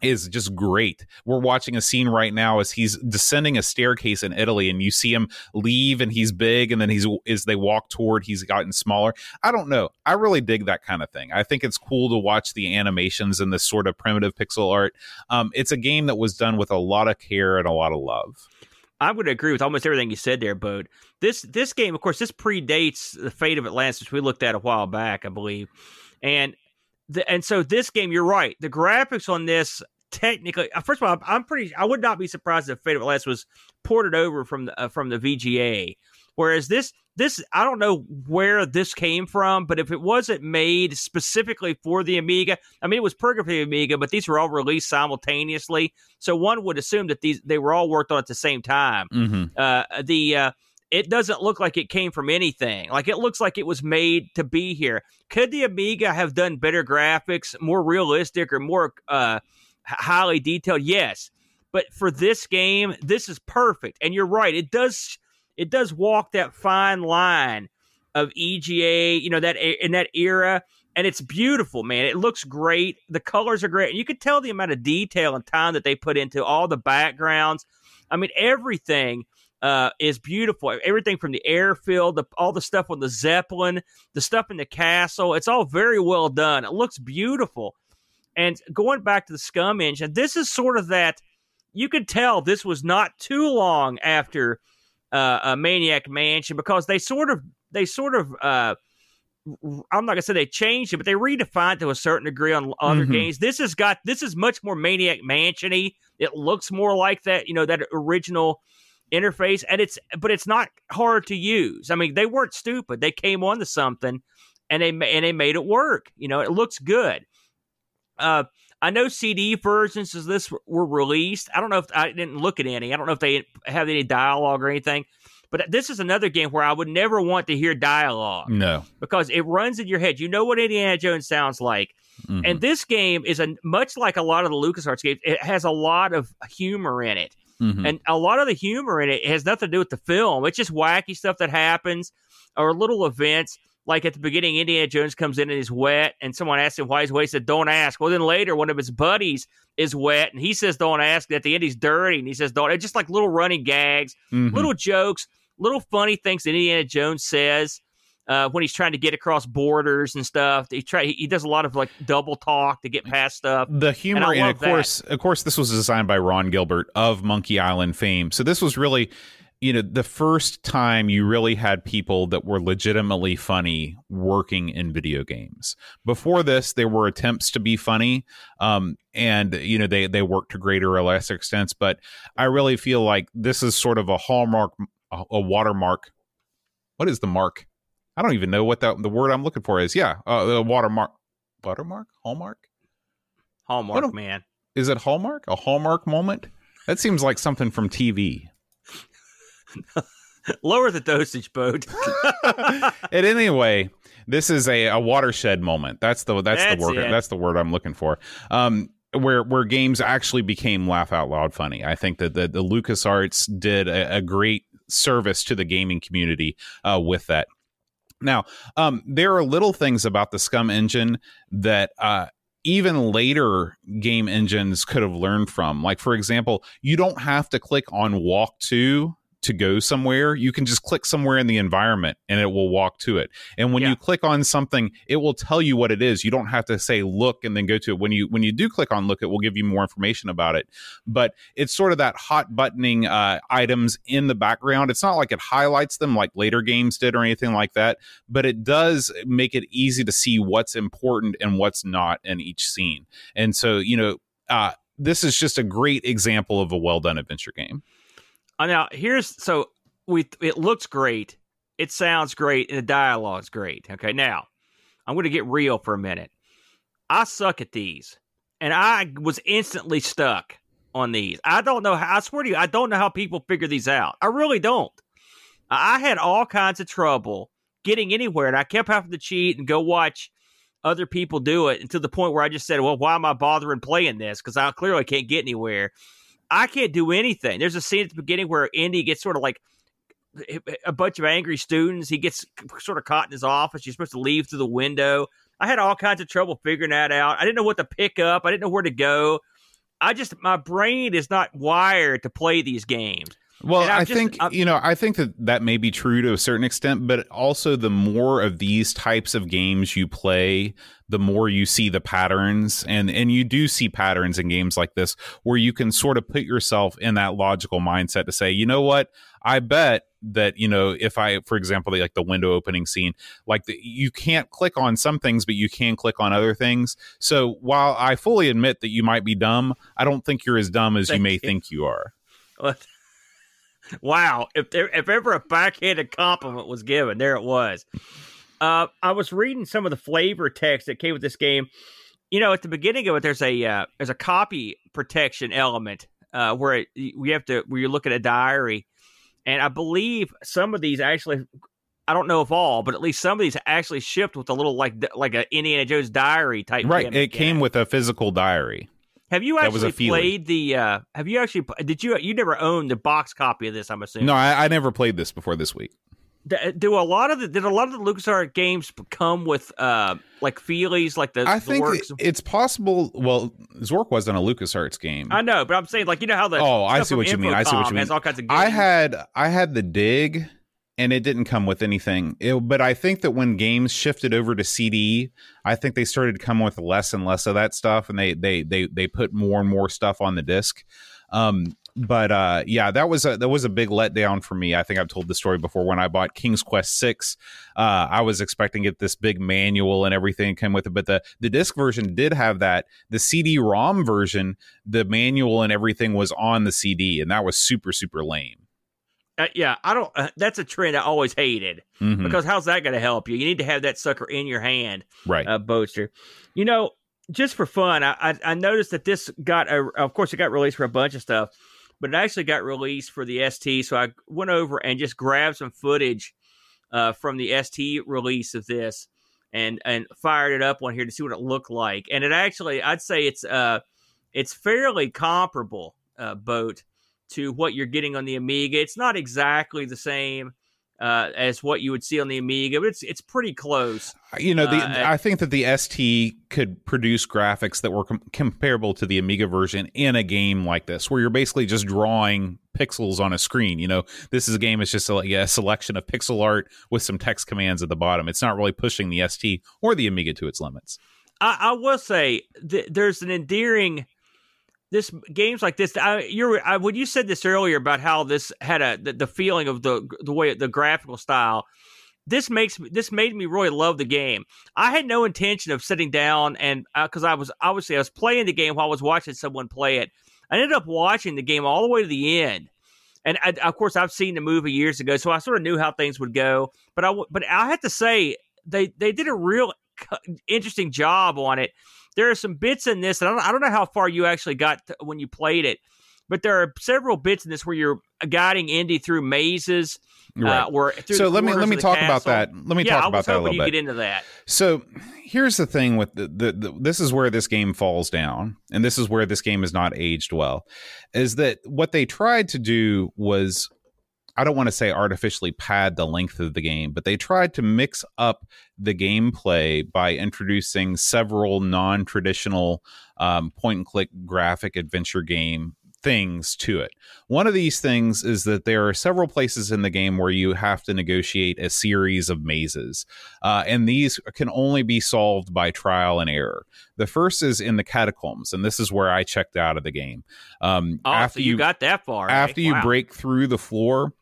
S1: is just great. We're watching a scene right now as he's descending a staircase in Italy and you see him leave and he's big and then he's as they walk toward he's gotten smaller. I don't know. I really dig that kind of thing. I think it's cool to watch the animations and this sort of primitive pixel art. Um, it's a game that was done with a lot of care and a lot of love.
S2: I would agree with almost everything you said there, Bode. This this game, of course, this predates the fate of Atlantis, which we looked at a while back, I believe. And the, and so this game, you're right. The graphics on this technically, uh, first of all, I'm pretty. I would not be surprised if Fate of Atlantis was ported over from the uh, from the VGA. Whereas this this I don't know where this came from, but if it wasn't made specifically for the Amiga, I mean it was perfect for the Amiga, but these were all released simultaneously, so one would assume that these they were all worked on at the same time.
S1: Mm-hmm.
S2: Uh, the uh, it doesn't look like it came from anything. Like it looks like it was made to be here. Could the Amiga have done better graphics, more realistic, or more uh, highly detailed? Yes. But for this game, this is perfect. And you're right. It does it does walk that fine line of EGA, you know, that in that era. And it's beautiful, man. It looks great. The colors are great. And you could tell the amount of detail and time that they put into all the backgrounds. I mean, everything uh, is beautiful. Everything from the airfield, the, all the stuff on the Zeppelin, the stuff in the castle, it's all very well done. It looks beautiful. And going back to the SCUMM engine, this is sort of that. You could tell this was not too long after uh, a Maniac Mansion because they sort of they sort of uh, I'm not gonna say they changed it, but they redefined to a certain degree on other mm-hmm. games. This has got this is much more Maniac Mansiony. It looks more like that, you know, that original interface, and it's but it's not hard to use. I mean, they weren't stupid. They came onto something, and they and they made it work. You know, it looks good. Uh, I know CD versions of this were released. I don't know if I didn't look at any. I don't know if they have any dialogue or anything. But this is another game where I would never want to hear dialogue.
S1: No,
S2: because it runs in your head. You know what Indiana Jones sounds like. Mm-hmm. And this game is a much like a lot of the LucasArts games. It has a lot of humor in it, mm-hmm. and a lot of the humor in it has nothing to do with the film. It's just wacky stuff that happens or little events like at the beginning, Indiana Jones comes in and he's wet, and someone asks him why he's wet. He said, "Don't ask." Well, then later, one of his buddies is wet, and he says, "Don't ask." At the end, he's dirty, and he says, "Don't." It's just like little running gags, mm-hmm. little jokes, little funny things that Indiana Jones says. Uh, when he's trying to get across borders and stuff. He try he does a lot of like double talk to get past stuff.
S1: The humor, and, and of course, that. of course, this was designed by Ron Gilbert of Monkey Island fame. So this was really you know the first time you really had people that were legitimately funny working in video games. Before this there were attempts to be funny um, and you know they they worked to greater or lesser extents but i really feel like this is sort of a hallmark a, a watermark. What is the mark? I don't even know what that the word i'm looking for is. Yeah uh, the watermark watermark? Hallmark?
S2: Hallmark man.
S1: is it hallmark? A hallmark moment? That seems like something from tv
S2: Lower the dosage, boat.
S1: and anyway, this is a, a watershed moment. That's the that's,
S2: That's
S1: the word
S2: it.
S1: that's the word I'm looking for. Um, where where games actually became laugh out loud funny. I think that the the LucasArts did a, a great service to the gaming community uh, with that. Now, um, there are little things about the SCUMM engine that uh, even later game engines could have learned from. Like, for example, you don't have to click on walk to to go somewhere. You can just click somewhere in the environment and it will walk to it. And when
S2: Yeah.
S1: you click on something, it will tell you what it is. You don't have to say look and then go to it. When you when you do click on look, it will give you more information about it. But it's sort of that hot buttoning uh, items in the background. It's not like it highlights them like later games did or anything like that, but it does make it easy to see what's important and what's not in each scene. And so, you know, uh, this is just a great example of a well done adventure game.
S2: Uh, now here's so we it looks great, it sounds great, and the dialogue's great. Okay, now I'm going to get real for a minute. I suck at these, and I was instantly stuck on these. I don't know how. I swear to you, I don't know how people figure these out. I really don't. I had all kinds of trouble getting anywhere, and I kept having to cheat and go watch other people do it, and to the point where I just said, "Well, why am I bothering playing this? Because I clearly can't get anywhere." I can't do anything. There's a scene at the beginning where Indy gets sort of like a bunch of angry students. He gets sort of caught in his office. You're supposed to leave through the window. I had all kinds of trouble figuring that out. I didn't know what to pick up. I didn't know where to go. I just my brain is not wired to play these games.
S1: Well,
S2: I'm just-
S1: think
S2: I'm-
S1: you know, I think that that may be true to a certain extent, but also the more of these types of games you play, the more you see the patterns, and and you do see patterns in games like this where you can sort of put yourself in that logical mindset to say, you know what, I bet that you know if I, for example, like the window opening scene, like the, you can't click on some things, but you can click on other things. So while I fully admit that you might be dumb, I don't think you're as dumb as you may
S2: you.
S1: think you are.
S2: Wow, if there if ever a backhanded compliment was given, there it was. Uh, I was reading some of the flavor text that came with this game. You know, at the beginning of it, there's a uh, there's a copy protection element uh, where it, we have to where you look at a diary, and I believe some of these actually. I don't know if all, but at least some of these actually shipped with a little like like a Indiana Jones diary type.
S1: Right. It came with a physical diary.
S2: Have you actually played the? uh Have you actually? Did you? You never owned the box copy of this? I'm assuming.
S1: No, I, I never played this before this week.
S2: D- Do a lot of the did a lot of the LucasArts games come with uh like feelies like the,
S1: I
S2: the
S1: think
S2: works?
S1: it's possible. Well, Zork wasn't a LucasArts game.
S2: I know, but I'm saying like you know how the
S1: Oh, I see what you mean. I see what you mean.
S2: All kinds of games.
S1: I had I had the dig, and it didn't come with anything. It- but I think that when games shifted over to CD, I think they started to come with less and less of that stuff, and they they they they put more and more stuff on the disc. Um, but uh, yeah, that was a that was a big letdown for me. I think I've told the story before. When I bought King's Quest Six, uh, I was expecting get this big manual and everything came with it, but the the disc version did have that. The CD-ROM version, the manual and everything was on the CD, and that was super super lame.
S2: Uh, yeah, I don't. Uh, that's a trend I always hated
S1: Mhm.
S2: because how's that going to help you? You need to have that sucker in your hand.
S1: right.
S2: uh, Boaster. You know, just for fun, I, I, I noticed that this got a. Of course, it got released for a bunch of stuff, but it actually got released for the ST. So I went over and just grabbed some footage uh, from the ST release of this and and fired it up on here to see what it looked like. And it actually, I'd say it's uh, it's fairly comparable uh, boat to what you're getting on the Amiga. It's not exactly the same. Uh, as what you would see on the Amiga, but it's it's pretty close.
S1: you know, the,
S2: uh,
S1: I think that the ST could produce graphics that were com- comparable to the Amiga version in a game like this, where you're basically just drawing pixels on a screen. You know, this is a game; it's just a, like a selection of pixel art with some text commands at the bottom. It's not really pushing the ST or the Amiga to its limits.
S2: I, I will say th- there's an endearing this games like this. I, you're I, when you said this earlier about how this had a the, the feeling of the the way the graphical style. This makes this made me really love the game. I had no intention of sitting down and because uh, I was obviously I was playing the game while I was watching someone play it. I ended up watching the game all the way to the end, and I, of course I've seen the movie years ago, so I sort of knew how things would go. But I but I have to say they they did a real interesting job on it there are some bits in this, and I don't, I don't know how far you actually got to, when you played it, but there are several bits in this where you're guiding Indy through mazes. Uh, right. Uh, where,
S1: so let me let me talk castle. about that. Let me
S2: yeah,
S1: talk about that a little
S2: you
S1: bit.
S2: Get into that.
S1: So here's the thing with the, the, the this is where this game falls down, and this is where this game is not aged well. Is that what they tried to do was I don't want to say artificially pad the length of the game, but they tried to mix up the gameplay by introducing several non traditional um, point and click graphic adventure game things to it. One of these things is that there are several places in the game where you have to negotiate a series of mazes, uh, and these can only be solved by trial and error. The first is in the catacombs, and this is where I checked out of the game.
S2: Um, oh, after so you, you, got that far.
S1: After
S2: eh?
S1: you break through the floor,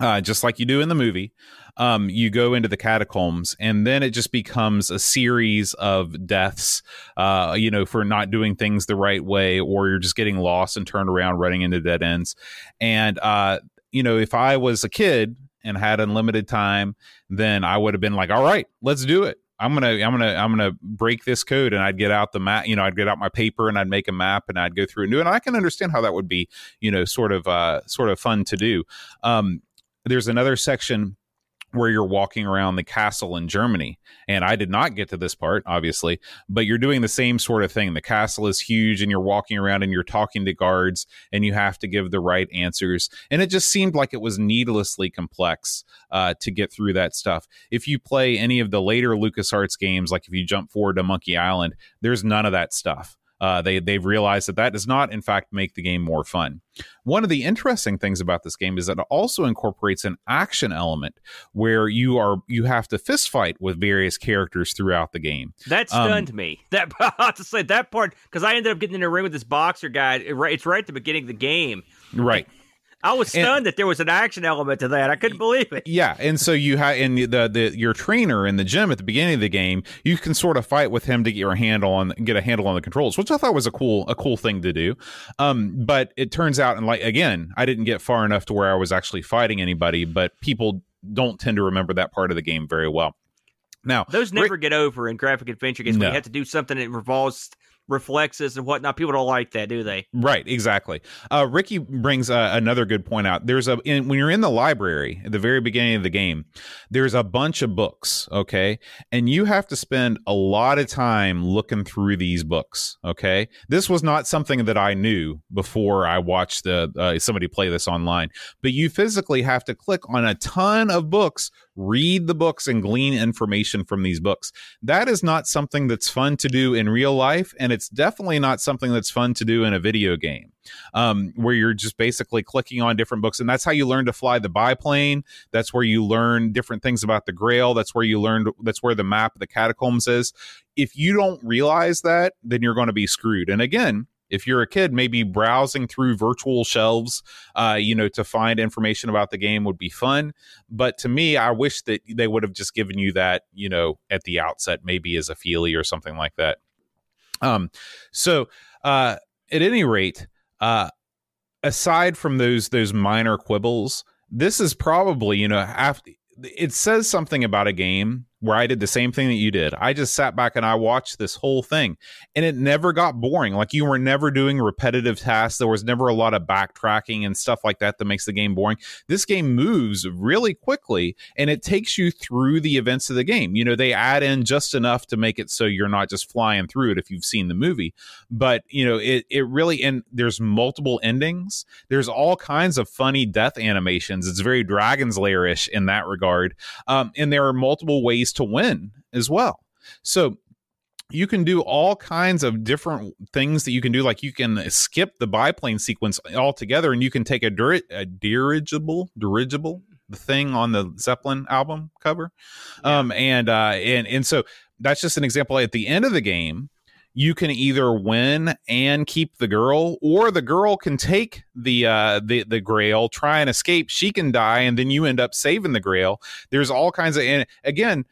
S1: uh, just like you do in the movie. Um, you go into the catacombs, and then it just becomes a series of deaths, uh, you know, for not doing things the right way, or you're just getting lost and turned around, running into dead ends. And, uh, you know, if I was a kid and had unlimited time, then I would have been like, all right, let's do it. I'm gonna I'm gonna I'm gonna break this code and I'd get out the map you know I'd get out my paper and I'd make a map and I'd go through and do it and I can understand how that would be you know sort of uh sort of fun to do um there's another section where you're walking around the castle in Germany. And I did not get to this part, obviously, but you're doing the same sort of thing. The castle is huge and you're walking around and you're talking to guards and you have to give the right answers. And it just seemed like it was needlessly complex uh, to get through that stuff. If you play any of the later LucasArts games, like if you jump forward to Monkey Island, there's none of that stuff. Uh, they they've realized that that does not, in fact, make the game more fun. One of the interesting things about this game is that it also incorporates an action element where you are you have to fist fight with various characters throughout the game.
S2: That um, stunned um, me. That I have to say that part because I ended up getting in a ring with this boxer guy. It's right at the beginning of the game.
S1: Right.
S2: I was stunned and, that there was an action element to that. I couldn't believe it.
S1: Yeah, and so you have in the, the your trainer in the gym at the beginning of the game, you can sort of fight with him to get your handle on get a handle on the controls, which I thought was a cool a cool thing to do. Um, but it turns out, and like again, I didn't get far enough to where I was actually fighting anybody, but people don't tend to remember that part of the game very well. Now,
S2: those never get over in graphic adventure games. No. When you have to do something that revolves reflexes and whatnot. People don't like that, do they?
S1: Right, exactly. Uh, Rickey brings uh, another good point out. There's a in, when you're in the library at the very beginning of the game, there's a bunch of books, okay, and you have to spend a lot of time looking through these books. Okay, this was not something that I knew before I watched the uh, somebody play this online, but you physically have to click on a ton of books read the books and glean information from these books. That is not something that's fun to do in real life, and it's definitely not something that's fun to do in a video game. Um, where you're just basically clicking on different books, and that's how you learn to fly the biplane. That's where you learn different things about the Grail. That's where you learned, That's where the map of the catacombs is. If you don't realize that, then you're going to be screwed. And again, if you're a kid, maybe browsing through virtual shelves, uh, you know, to find information about the game would be fun. But to me, I wish that they would have just given you that, you know, at the outset, maybe as a feely or something like that. Um, so uh, at any rate, uh, aside from those those minor quibbles, this is probably you know after it says something about a game where I did the same thing that you did. I just sat back and I watched this whole thing and it never got boring. Like you were never doing repetitive tasks. There was never a lot of backtracking and stuff like that that makes the game boring. This game moves really quickly and it takes you through the events of the game. You know, they add in just enough to make it so you're not just flying through it if you've seen the movie. But, you know, it, it really, and there's multiple endings. There's all kinds of funny death animations. It's very Dragon's Lair ish in that regard. Um, and there are multiple ways ways to win as well. So you can do all kinds of different things that you can do. Like you can skip the biplane sequence altogether, and you can take a, dir- a dirigible, dirigible, the thing on the Zeppelin album cover, yeah. um, and uh, and and so that's just an example. At the end of the game, you can either win and keep the girl, or the girl can take the uh, the the Grail, try and escape. She can die, and then you end up saving the Grail. There's all kinds of, and again,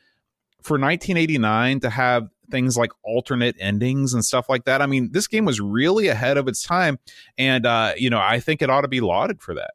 S1: for 1989 to have things like alternate endings and stuff like that. I mean, this game was really ahead of its time, and uh, you know, I think it ought to be lauded for that.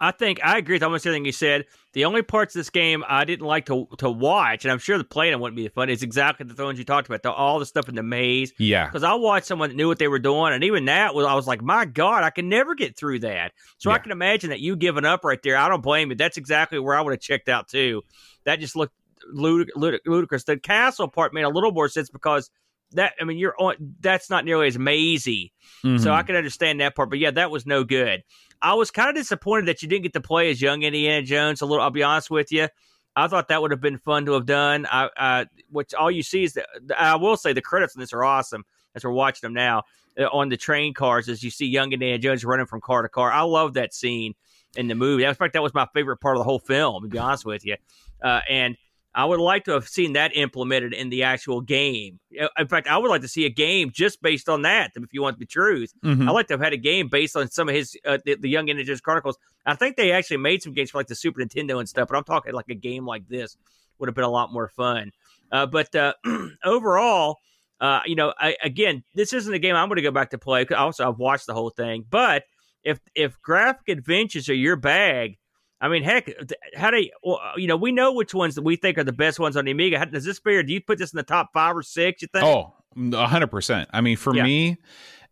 S2: I think I agree with almost everything you said. The only parts of this game I didn't like to to watch, and I'm sure the playing wouldn't be fun, is exactly the things you talked about. The, all the stuff in the maze.
S1: Yeah.
S2: Because I watched someone that knew what they were doing, and even that was I was like, my God, I can never get through that. So
S1: Yeah.
S2: I can imagine that you giving up right there. I don't blame you. That's exactly where I would have checked out too. That just looked ludic- ludic- ludicrous. The castle part made a little more sense because that I mean you're on that's not nearly as mazy. So
S1: Mhm.
S2: I can understand that part. But yeah, that was no good. I was kind of disappointed that you didn't get to play as young Indiana Jones. A little, I'll be honest with you. I thought that would have been fun to have done. I, uh, which all you see is that I will say the credits on this are awesome as we're watching them now uh, on the train cars as you see young Indiana Jones running from car to car. I love that scene in the movie. In fact, that was my favorite part of the whole film. To be honest with you, uh, and I would like to have seen that implemented in the actual game. In fact, I would like to see a game just based on that. If you want the truth,
S1: Mhm.
S2: I like to have had a game based on some of his uh, the, the Young Indiana Jones Chronicles. I think they actually made some games for like the Super Nintendo and stuff, but I'm talking like a game like this would have been a lot more fun. Uh, but uh, overall, uh, you know, I, again, this isn't a game I'm going to go back to play. Also, I've watched the whole thing, but if if graphic adventures are your bag, I mean, heck, how do you, well, uh, you know? We know which ones that we think are the best ones on the Amiga. How, does this figure? Do you put this in the top five or six? You think?
S1: Oh, a hundred percent. I mean, for
S2: Yeah.
S1: me,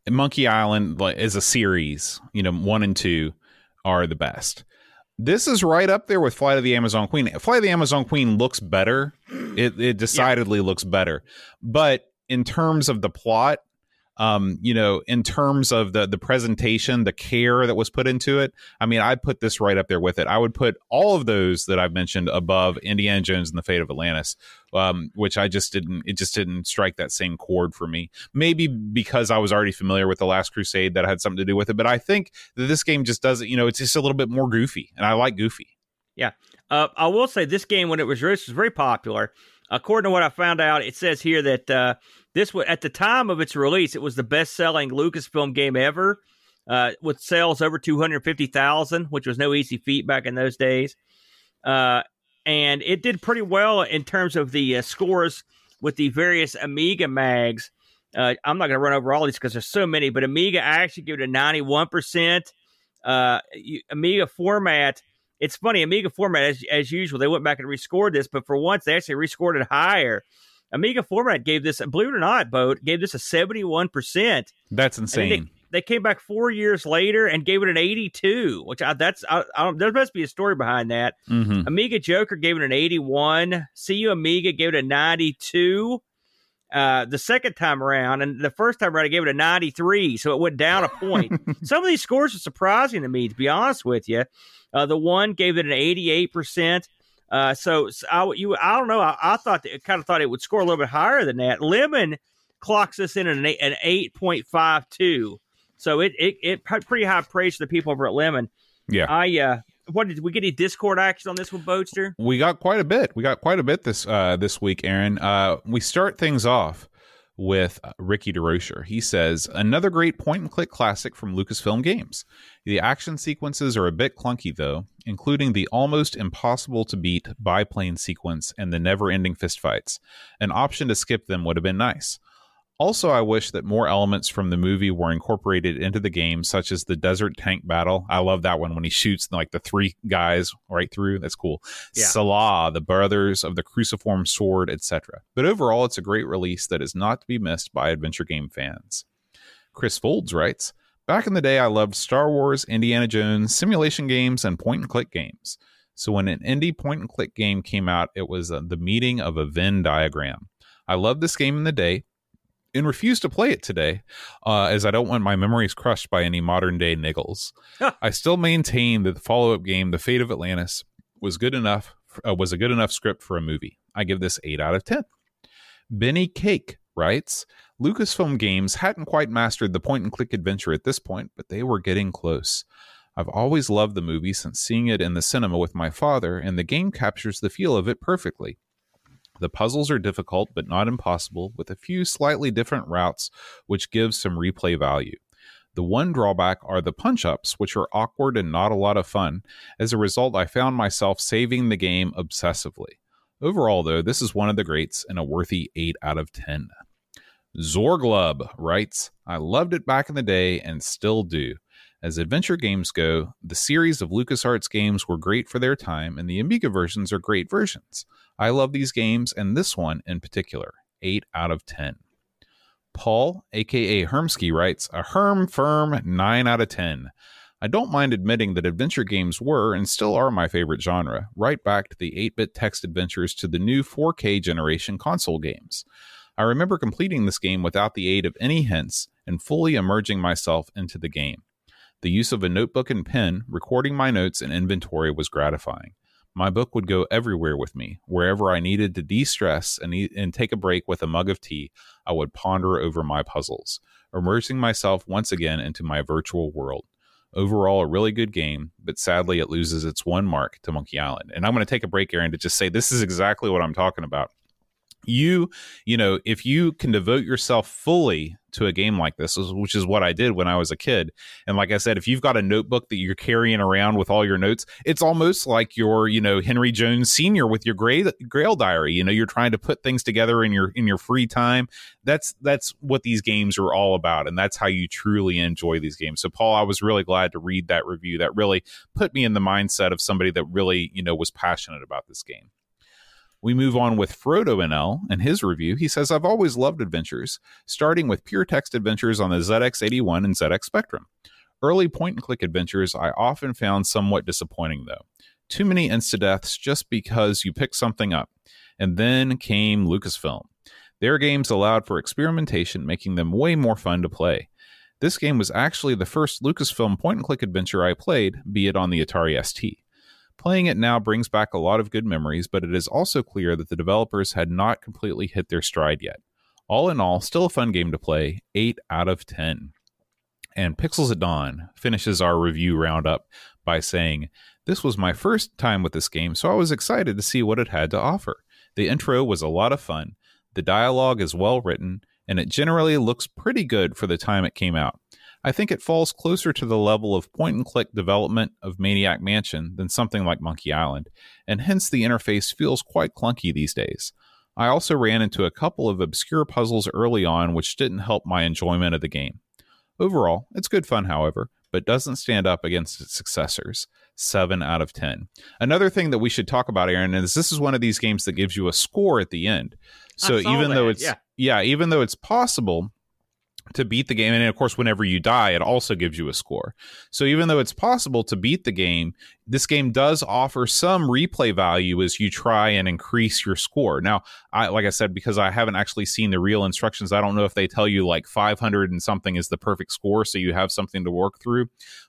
S1: Monkey Island like is a series. You know, one and two are the best. This is right up there with Flight of the Amazon Queen. Flight of the Amazon Queen looks better. It it decidedly looks better. But in terms of the plot, um, you know, in terms of the the presentation, the care that was put into it, I mean, I'd put this right up there with it. I would put all of those that I've mentioned above Indiana Jones and the Fate of Atlantis um, which I just didn't. It just didn't strike that same chord for me. Maybe because I was already familiar with the Last Crusade that had something to do with it. But I think that this game just doesn't. You know, it's just a little bit more goofy, and I like goofy.
S2: Yeah, uh, I will say this game when it was released was very popular. According to what I found out, it says here that uh, this was at the time of its release, it was the best-selling Lucasfilm game ever, uh, with sales over two hundred fifty thousand, which was no easy feat back in those days. Uh, and it did pretty well in terms of the uh, scores with the various Amiga mags. Uh, I'm not going to run over all these because there's so many, but Amiga I actually give it a 91 percent. Uh, you- Amiga format it's funny, Amiga format as as usual, they went back and rescored this, but for once they actually rescored it higher. Amiga format gave this, believe it or not, Boat gave this a seventy one percent.
S1: That's insane.
S2: They came back four years later and gave it an eighty two, which I, that's I, I don't, there must be a story behind that.
S1: hmm
S2: Amiga Joker gave it an 81. CU Amiga gave it a 92 uh, the second time around. And the first time around, I gave it a 93. So it went down a point. Some of these scores are surprising to me, to be honest with you. Uh, the one gave it an 88%. Uh, so, so I, you, I don't know. I, I thought that, kind of thought it would score a little bit higher than that. Lemon clocks us in at an, eight- an 8.52. So it, it, it pretty high praise to the people over at Lemon.
S1: Yeah.
S2: I, uh, what did we get any Discord action on this one, Boatster?
S1: we got quite a bit. We got quite a bit this uh, this week, Aaron. Uh, we start things off with uh, Rickey DeRocher. He says another great point and click classic from Lucasfilm Games. The action sequences are a bit clunky though, including the almost impossible to beat biplane sequence and the never-ending fistfights. An option to skip them would have been nice. Also, I wish that more elements from the movie were incorporated into the game, such as the desert tank battle. I love that one when he shoots like the three guys right through. That's cool.
S2: Yeah.
S1: Sallah, the brothers of the cruciform sword, etc. But overall, it's a great release that is not to be missed by adventure game fans. Chris Folds writes Back in the day, I loved Star Wars, Indiana Jones, simulation games, and point and click games. So when an Indy point and click game came out, it was uh, the meeting of a Venn diagram. I loved this game in the day and refuse to play it today, uh, as I don't want my memories crushed by any modern day niggles. I still maintain that the follow up game, The Fate of Atlantis, was good enough. Uh, was a good enough script for a movie. I give this eight out of ten. Benny Cake writes Lucasfilm Games hadn't quite mastered the point and click adventure at this point, but they were getting close. I've always loved the movie since seeing it in the cinema with my father, and the game captures the feel of it perfectly. The puzzles are difficult but not impossible, with a few slightly different routes, which gives some replay value. The one drawback are the punch ups, which are awkward and not a lot of fun. As a result, I found myself saving the game obsessively. Overall, though, this is one of the greats and a worthy 8 out of 10. Zorglub writes, I loved it back in the day and still do. As adventure games go, the series of LucasArts games were great for their time, and the Amiga versions are great versions. I love these games, and this one in particular. 8 out of 10. Paul, aka Hermsky, writes a Herm firm 9 out of 10. I don't mind admitting that adventure games were and still are my favorite genre, right back to the 8 bit text adventures to the new 4K generation console games. I remember completing this game without the aid of any hints and fully immersing myself into the game. The use of a notebook and pen, recording my notes and inventory was gratifying. My book would go everywhere with me. Wherever I needed to de stress and, e- and take a break with a mug of tea, I would ponder over my puzzles, immersing myself once again into my virtual world. Overall, a really good game, but sadly, it loses its one mark to Monkey Island. And I'm going to take a break, Aaron, to just say this is exactly what I'm talking about you you know if you can devote yourself fully to a game like this which is what i did when i was a kid. And like i said if you've got a notebook that you're carrying around with all your notes it's almost like your you know henry jones senior with your grail, grail diary. You know you're trying to put things together in your in your free time. That's that's what these games are all about and that's how you truly enjoy these games. So paul i was really glad to read that review. That really put me in the mindset of somebody that really you know was passionate about this game we move on with Frodo NL and his review. He says, I've always loved adventures, starting with pure text adventures on the ZX81 and ZX Spectrum. Early point and click adventures I often found somewhat disappointing, though. Too many insta deaths just because you pick something up. And then came Lucasfilm. Their games allowed for experimentation, making them way more fun to play. This game was actually the first Lucasfilm point and click adventure I played, be it on the Atari ST. Playing it now brings back a lot of good memories, but it is also clear that the developers had not completely hit their stride yet. All in all, still a fun game to play, 8 out of 10. And Pixels at Dawn finishes our review roundup by saying, This was my first time with this game, so I was excited to see what it had to offer. The intro was a lot of fun, the dialogue is well written, and it generally looks pretty good for the time it came out. I think it falls closer to the level of point and click development of Maniac Mansion than something like Monkey Island, and hence the interface feels quite clunky these days. I also ran into a couple of obscure puzzles early on which didn't help my enjoyment of the game. Overall, it's good fun, however, but doesn't stand up against its successors. 7 out of 10. Another thing that we should talk about, Aaron, is this is one of these games that gives you a score at the end. So even
S2: that,
S1: though it's
S2: yeah.
S1: yeah, even though it's possible to beat the game. And of course, whenever you die, it also gives you a score. So even though it's possible to beat the game, this game does offer some replay value as you try and increase your score. Now, I like I said, because I haven't actually seen the real instructions, I don't know if they tell you like 500 and something is the perfect score, so you have something to work through.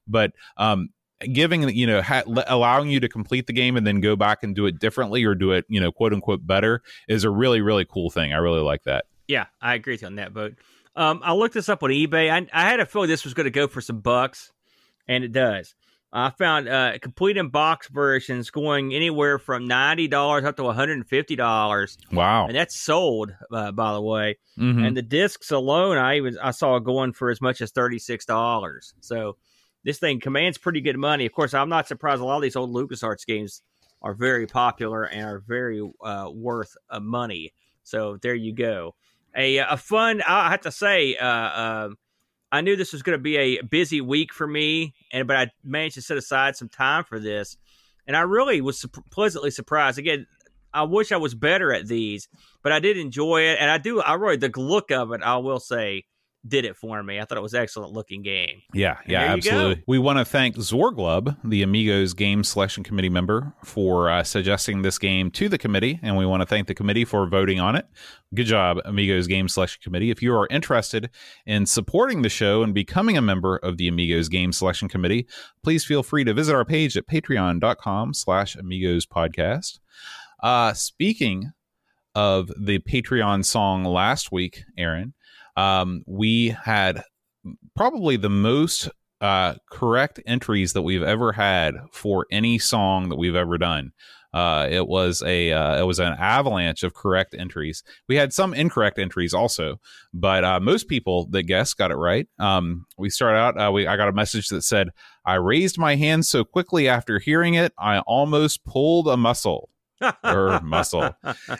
S1: But um, giving you know ha- allowing you to complete the game and then go back and do it differently or do it you know quote unquote better is a really really cool thing. I really like that.
S2: Yeah, I agree with you on that boat. Um, I looked this up on eBay. I, I had a feeling this was going to go for some bucks, and it does. I found uh, complete in box versions going anywhere from ninety dollars up to one hundred and fifty dollars.
S1: Wow,
S2: and that's sold, uh, by the way.
S1: Mhm.
S2: And the discs alone, I even I saw going for as much as thirty six dollars. So this thing commands pretty good money. Of course, I'm not surprised. A lot of these old LucasArts games are very popular and are very uh, worth uh, money. So there you go. A a fun. I have to say. Uh, uh, I knew this was going to be a busy week for me, and but I managed to set aside some time for this, and I really was su- pleasantly surprised. Again, I wish I was better at these, but I did enjoy it, and I do. I really the look of it. I will say did it for me. I thought it was an excellent looking game.
S1: Yeah, yeah,
S2: you go.
S1: absolutely. We want to thank Zorglub, the Amigos Game Selection Committee member, for uh, suggesting this game to the committee, and we want to thank the committee for voting on it. Good job, Amigos Game Selection Committee. If you are interested in supporting the show and becoming a member of the Amigos Game Selection Committee, please feel free to visit our page at patreon.com slash amigos podcast. Uh, speaking of the Patreon song last week, Aaron, um, we had probably the most uh, correct entries that we've ever had for any song that we've ever done. Uh, it was a uh, it was an avalanche of correct entries. We had some incorrect entries also, but uh, most people that guessed got it right. Um, we started out. Uh, we I got a message that said, "I raised my hand so quickly after hearing it, I almost pulled a muscle." Or muscle.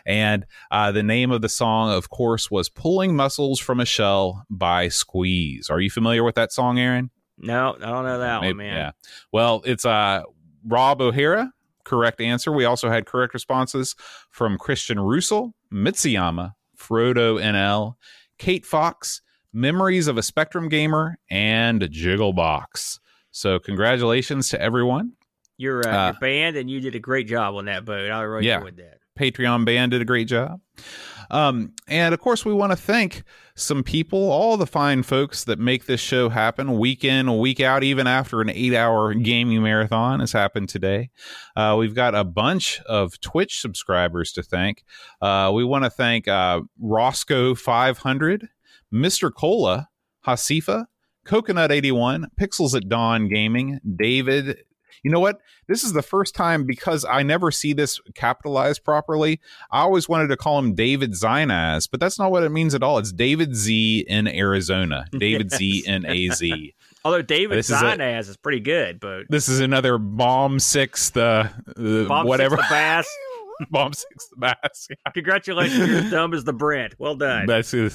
S1: And uh, the name of the song, of course, was Pulling Mussels from a Shell by Squeeze. Are you familiar with that song, Aaron?
S2: No, I don't know that Maybe, one, man.
S1: Yeah. Well, it's uh, Rob O'Hara. Correct answer. We also had correct responses from Christian Russell, Mitsuyama, Frodo NL, Kate Fox, Memories of a Spectrum Gamer, and Jigglebox. So, congratulations to everyone.
S2: Your, uh, uh, your band, and you did a great job on that boat. I really yeah, enjoyed that.
S1: Patreon band did a great job. Um, and of course, we want to thank some people, all the fine folks that make this show happen week in, week out, even after an eight hour gaming marathon has happened today. Uh, we've got a bunch of Twitch subscribers to thank. Uh, we want to thank uh, Roscoe500, Mr. Cola, Hasifa, Coconut 81, Pixels at Dawn Gaming, David you know what? This is the first time because I never see this capitalized properly. I always wanted to call him David Zinaz, but that's not what it means at all. It's David Z in Arizona. David yes. Z in AZ.
S2: Although David this Zinaz is, a, is, pretty good, but
S1: this is another bomb six the, the bomb whatever
S2: six the bass.
S1: bomb six the bass.
S2: Yeah. Congratulations, you're as dumb as the Brent. Well done.
S1: That's it.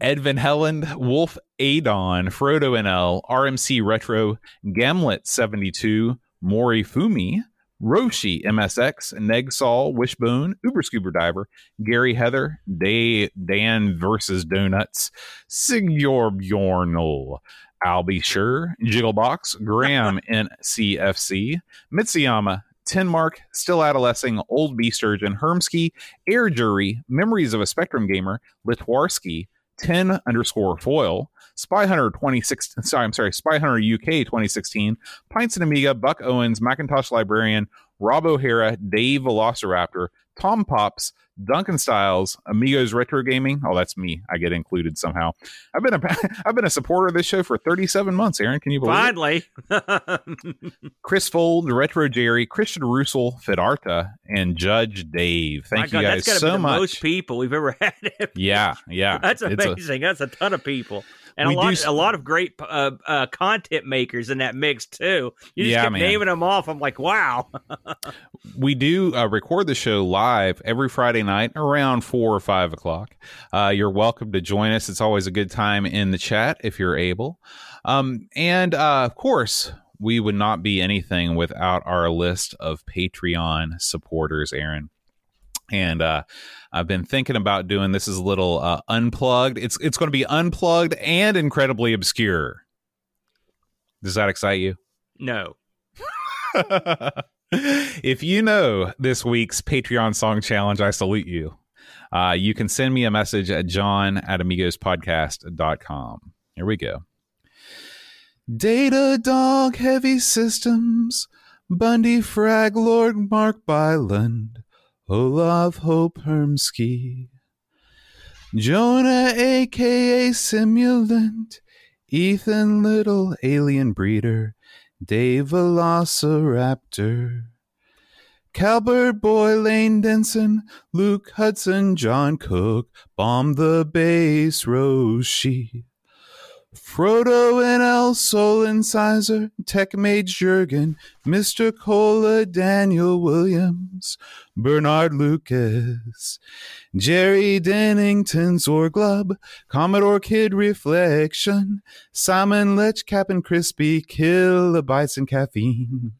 S1: Edvin Helland, Wolf Adon, Frodo NL, RMC Retro, Gamlet 72, Morifumi, Roshi, MSX, Negsol, Wishbone, Uber Scuba Diver, Gary Heather, Day, Dan versus Donuts, Sigjor Bjornel, I'll be sure, Jigglebox, Graham NCFC, Mitsuyama, Tenmark, Still Adolescing, Old B Sturgeon, Hermsky, Air Jury, Memories of a Spectrum Gamer, Litwarski, 10 underscore foil, Spy Hunter 26, sorry, I'm sorry, Spy Hunter UK 2016, Pints and Amiga, Buck Owens, Macintosh Librarian, Rob O'Hara, Dave Velociraptor, Tom Pops, Duncan Styles, Amigos Retro Gaming. Oh, that's me. I get included somehow. I've been a I've been a supporter of this show for 37 months. Aaron, can you believe
S2: Finally.
S1: Chris Fold, Retro Jerry, Christian Russell, Fidarta, and Judge Dave. Thank My you God, guys so much.
S2: most people we've ever had.
S1: yeah, yeah.
S2: That's amazing. A, that's a ton of people and a lot, do... a lot of great uh, uh, content makers in that mix too. You just yeah, keep man. naming them off. I'm like, wow.
S1: we do uh, record the show live every Friday night around four or five o'clock. Uh, you're welcome to join us. It's always a good time in the chat if you're able. Um, and uh, of course, we would not be anything without our list of Patreon supporters, Aaron and uh, I've been thinking about doing this as a little uh, unplugged. It's it's going to be unplugged and incredibly obscure. Does that excite you?
S2: No.
S1: if you know this week's Patreon song challenge, I salute you. Uh, you can send me a message at john at amigospodcast.com. Here we go. Data Dog Heavy Systems, Bundy Frag Lord Mark Byland, Olaf Hope Hermsky, Jonah aka Simulant, Ethan Little Alien Breeder, Dave Velociraptor, Calbert Boy Lane Denson, Luke Hudson, John Cook, Bomb the Bass Roshi. Frodo and El Sol Incisor, Tech Mage Jurgen, Mr. Cola, Daniel Williams, Bernard Lucas, Jerry Dennington, Zorglub, Commodore Kid Reflection, Simon Lech, Captain Crispy, Kilobytes and Caffeine.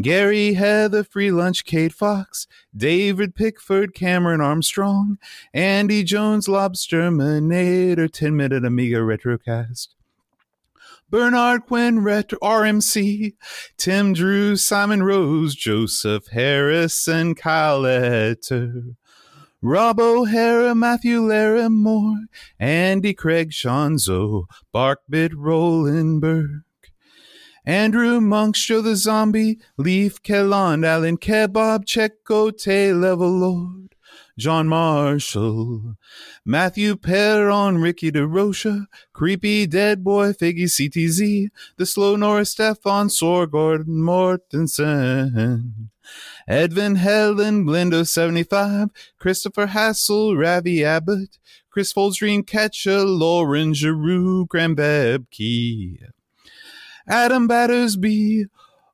S1: Gary Heather, Free Lunch, Kate Fox, David Pickford, Cameron Armstrong, Andy Jones, Lobster Manator, 10 Minute Amiga Retrocast. Bernard Quinn, Retro RMC, Tim Drew, Simon Rose, Joseph Harrison, Kyle Letter, Rob O'Hara, Matthew Larimore, Andy Craig, Shanzo, Barkbit Rolenberg. Andrew Monk, Show the Zombie, Leaf Kelland, Alan Kebab, Checo, Tay Level Lord, John Marshall, Matthew Perron, Rickey DeRocher, Creepy Dead Boy, Figgy CTZ, The Slow Norris, Stefan Sorgord, Mortensen, Edvin Helland, Blindo 75, Christopher Hassel, Ravi Abbott, Chris Folds, Dreamcatcher, Lauren Giroux, Graham Bebke, Adam Battersby,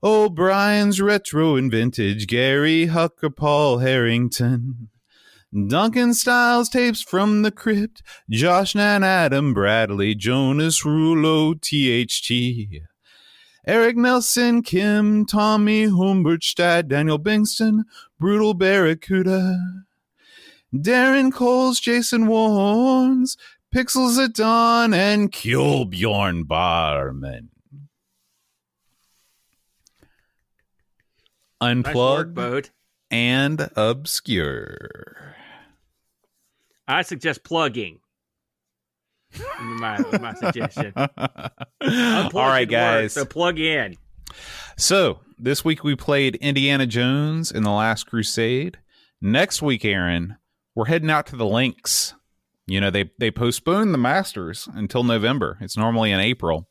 S1: O'Brien's Retro and Vintage, Gary Hucker, Paul Harrington, Duncan Styles tapes from the crypt, Josh Nan, Adam Bradley, Jonas Rulo, THT, Eric Nelson, Kim, Tommy Humbertstadt, Daniel Bingston, Brutal Barracuda, Darren Coles, Jason Warnes, Pixels at Dawn, and Kjolbjorn Barman.
S2: Nice work,
S1: Unplugged
S2: boat.
S1: and obscure.
S2: I suggest plugging. my, my suggestion.
S1: All
S2: Unplugged
S1: right,
S2: could work,
S1: guys.
S2: so plug in.
S1: So this week we played Indiana Jones in the Last Crusade. Next week, Aaron, we're heading out to the links. You know, they they postponed the Masters until November. It's normally in April.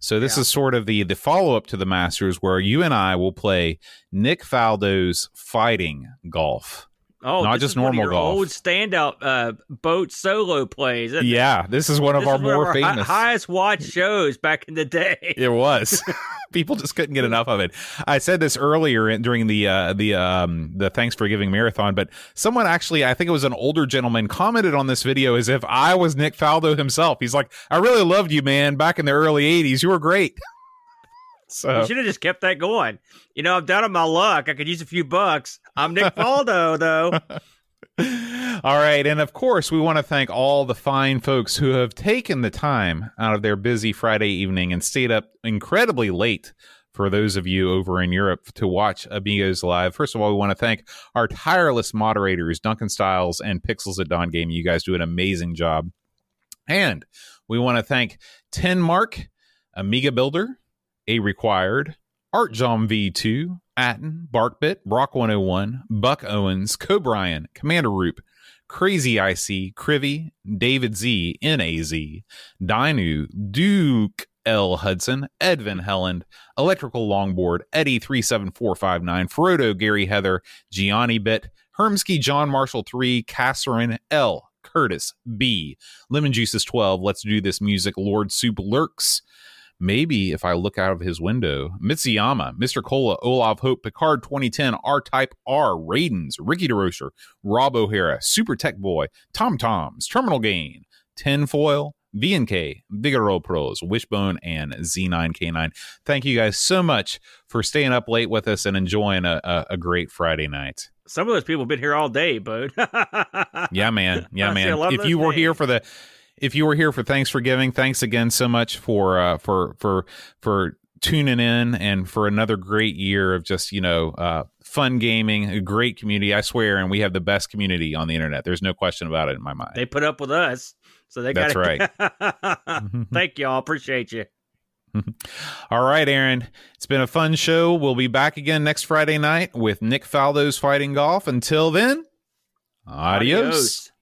S1: So this
S2: Yeah.
S1: is sort of the the follow up to the Masters where you and I will play Nick Faldo's fighting golf.
S2: Oh,
S1: Not just
S2: is one of
S1: normal golf.
S2: Old standout uh, boat solo plays.
S1: Yeah, this is one of
S2: This
S1: our more
S2: of our hi-
S1: famous.
S2: highest watched shows back in the day.
S1: It was. People just couldn't get enough of it. I said this earlier in, during the uh, the um, the Thanks for Giving marathon, but someone actually, I think it was an older gentleman, commented on this video as if I was Nick Faldo himself. He's like, "I really loved you, man. Back in the early '80s, you were great." so
S2: You should have just kept that going. You know, I'm down on my luck. I could use a few bucks. I'm Nick Faldo, though.
S1: All right. And of course, we want to thank all the fine folks who have taken the time out of their busy Friday evening and stayed up incredibly late for those of you over in Europe to watch Amigos Live. First of all, we want to thank our tireless moderators, Duncan Styles and Pixels at Dawn Game. You guys do an amazing job. And we want to thank Tenmark, Amiga Builder, A Required, Art John V2, Atten, Barkbit, Brock 101, Buck Owens, Cobrian, Commander Roop, Crazy IC, Crivy, David Z, NAZ, Dinu, Duke L. Hudson, Edvin Helland, Electrical Longboard, Eddie 37459, Frodo, Gary Heather, Gianni Bit, Hermsky, John Marshall 3, Kasserin L. Curtis B. Lemon Juices 12. Let's do this music. Lord Soup lurks. Maybe if I look out of his window, Mitsuyama, Mr. Cola, Olaf Hope, Picard 2010, R Type R, Raidens, Rickey DeRocher, Rob O'Hara, Super Tech Boy, Tom Toms, Terminal Gain, Tinfoil, VNK, Vigoro Pros, Wishbone, and Z9K9. Thank you guys so much for staying up late with us and enjoying a, a, a great Friday night.
S2: Some of those people have been here all day, bud.
S1: Yeah, man. Yeah,
S2: I see a
S1: man. If you were here for the if you were here for Thanks for Giving, thanks again so much for uh for for for tuning in and for another great year of just, you know, uh fun gaming, a great community. I swear, and we have the best community on the internet. There's no question about it in my mind.
S2: they put up with us, so they
S1: That's
S2: got right. Thank y'all. Appreciate you.
S1: All right, Aaron. It's been a fun show. We'll be back again next Friday night with Nick Faldo's Fighting Golf. Until then, adios.
S2: Adios.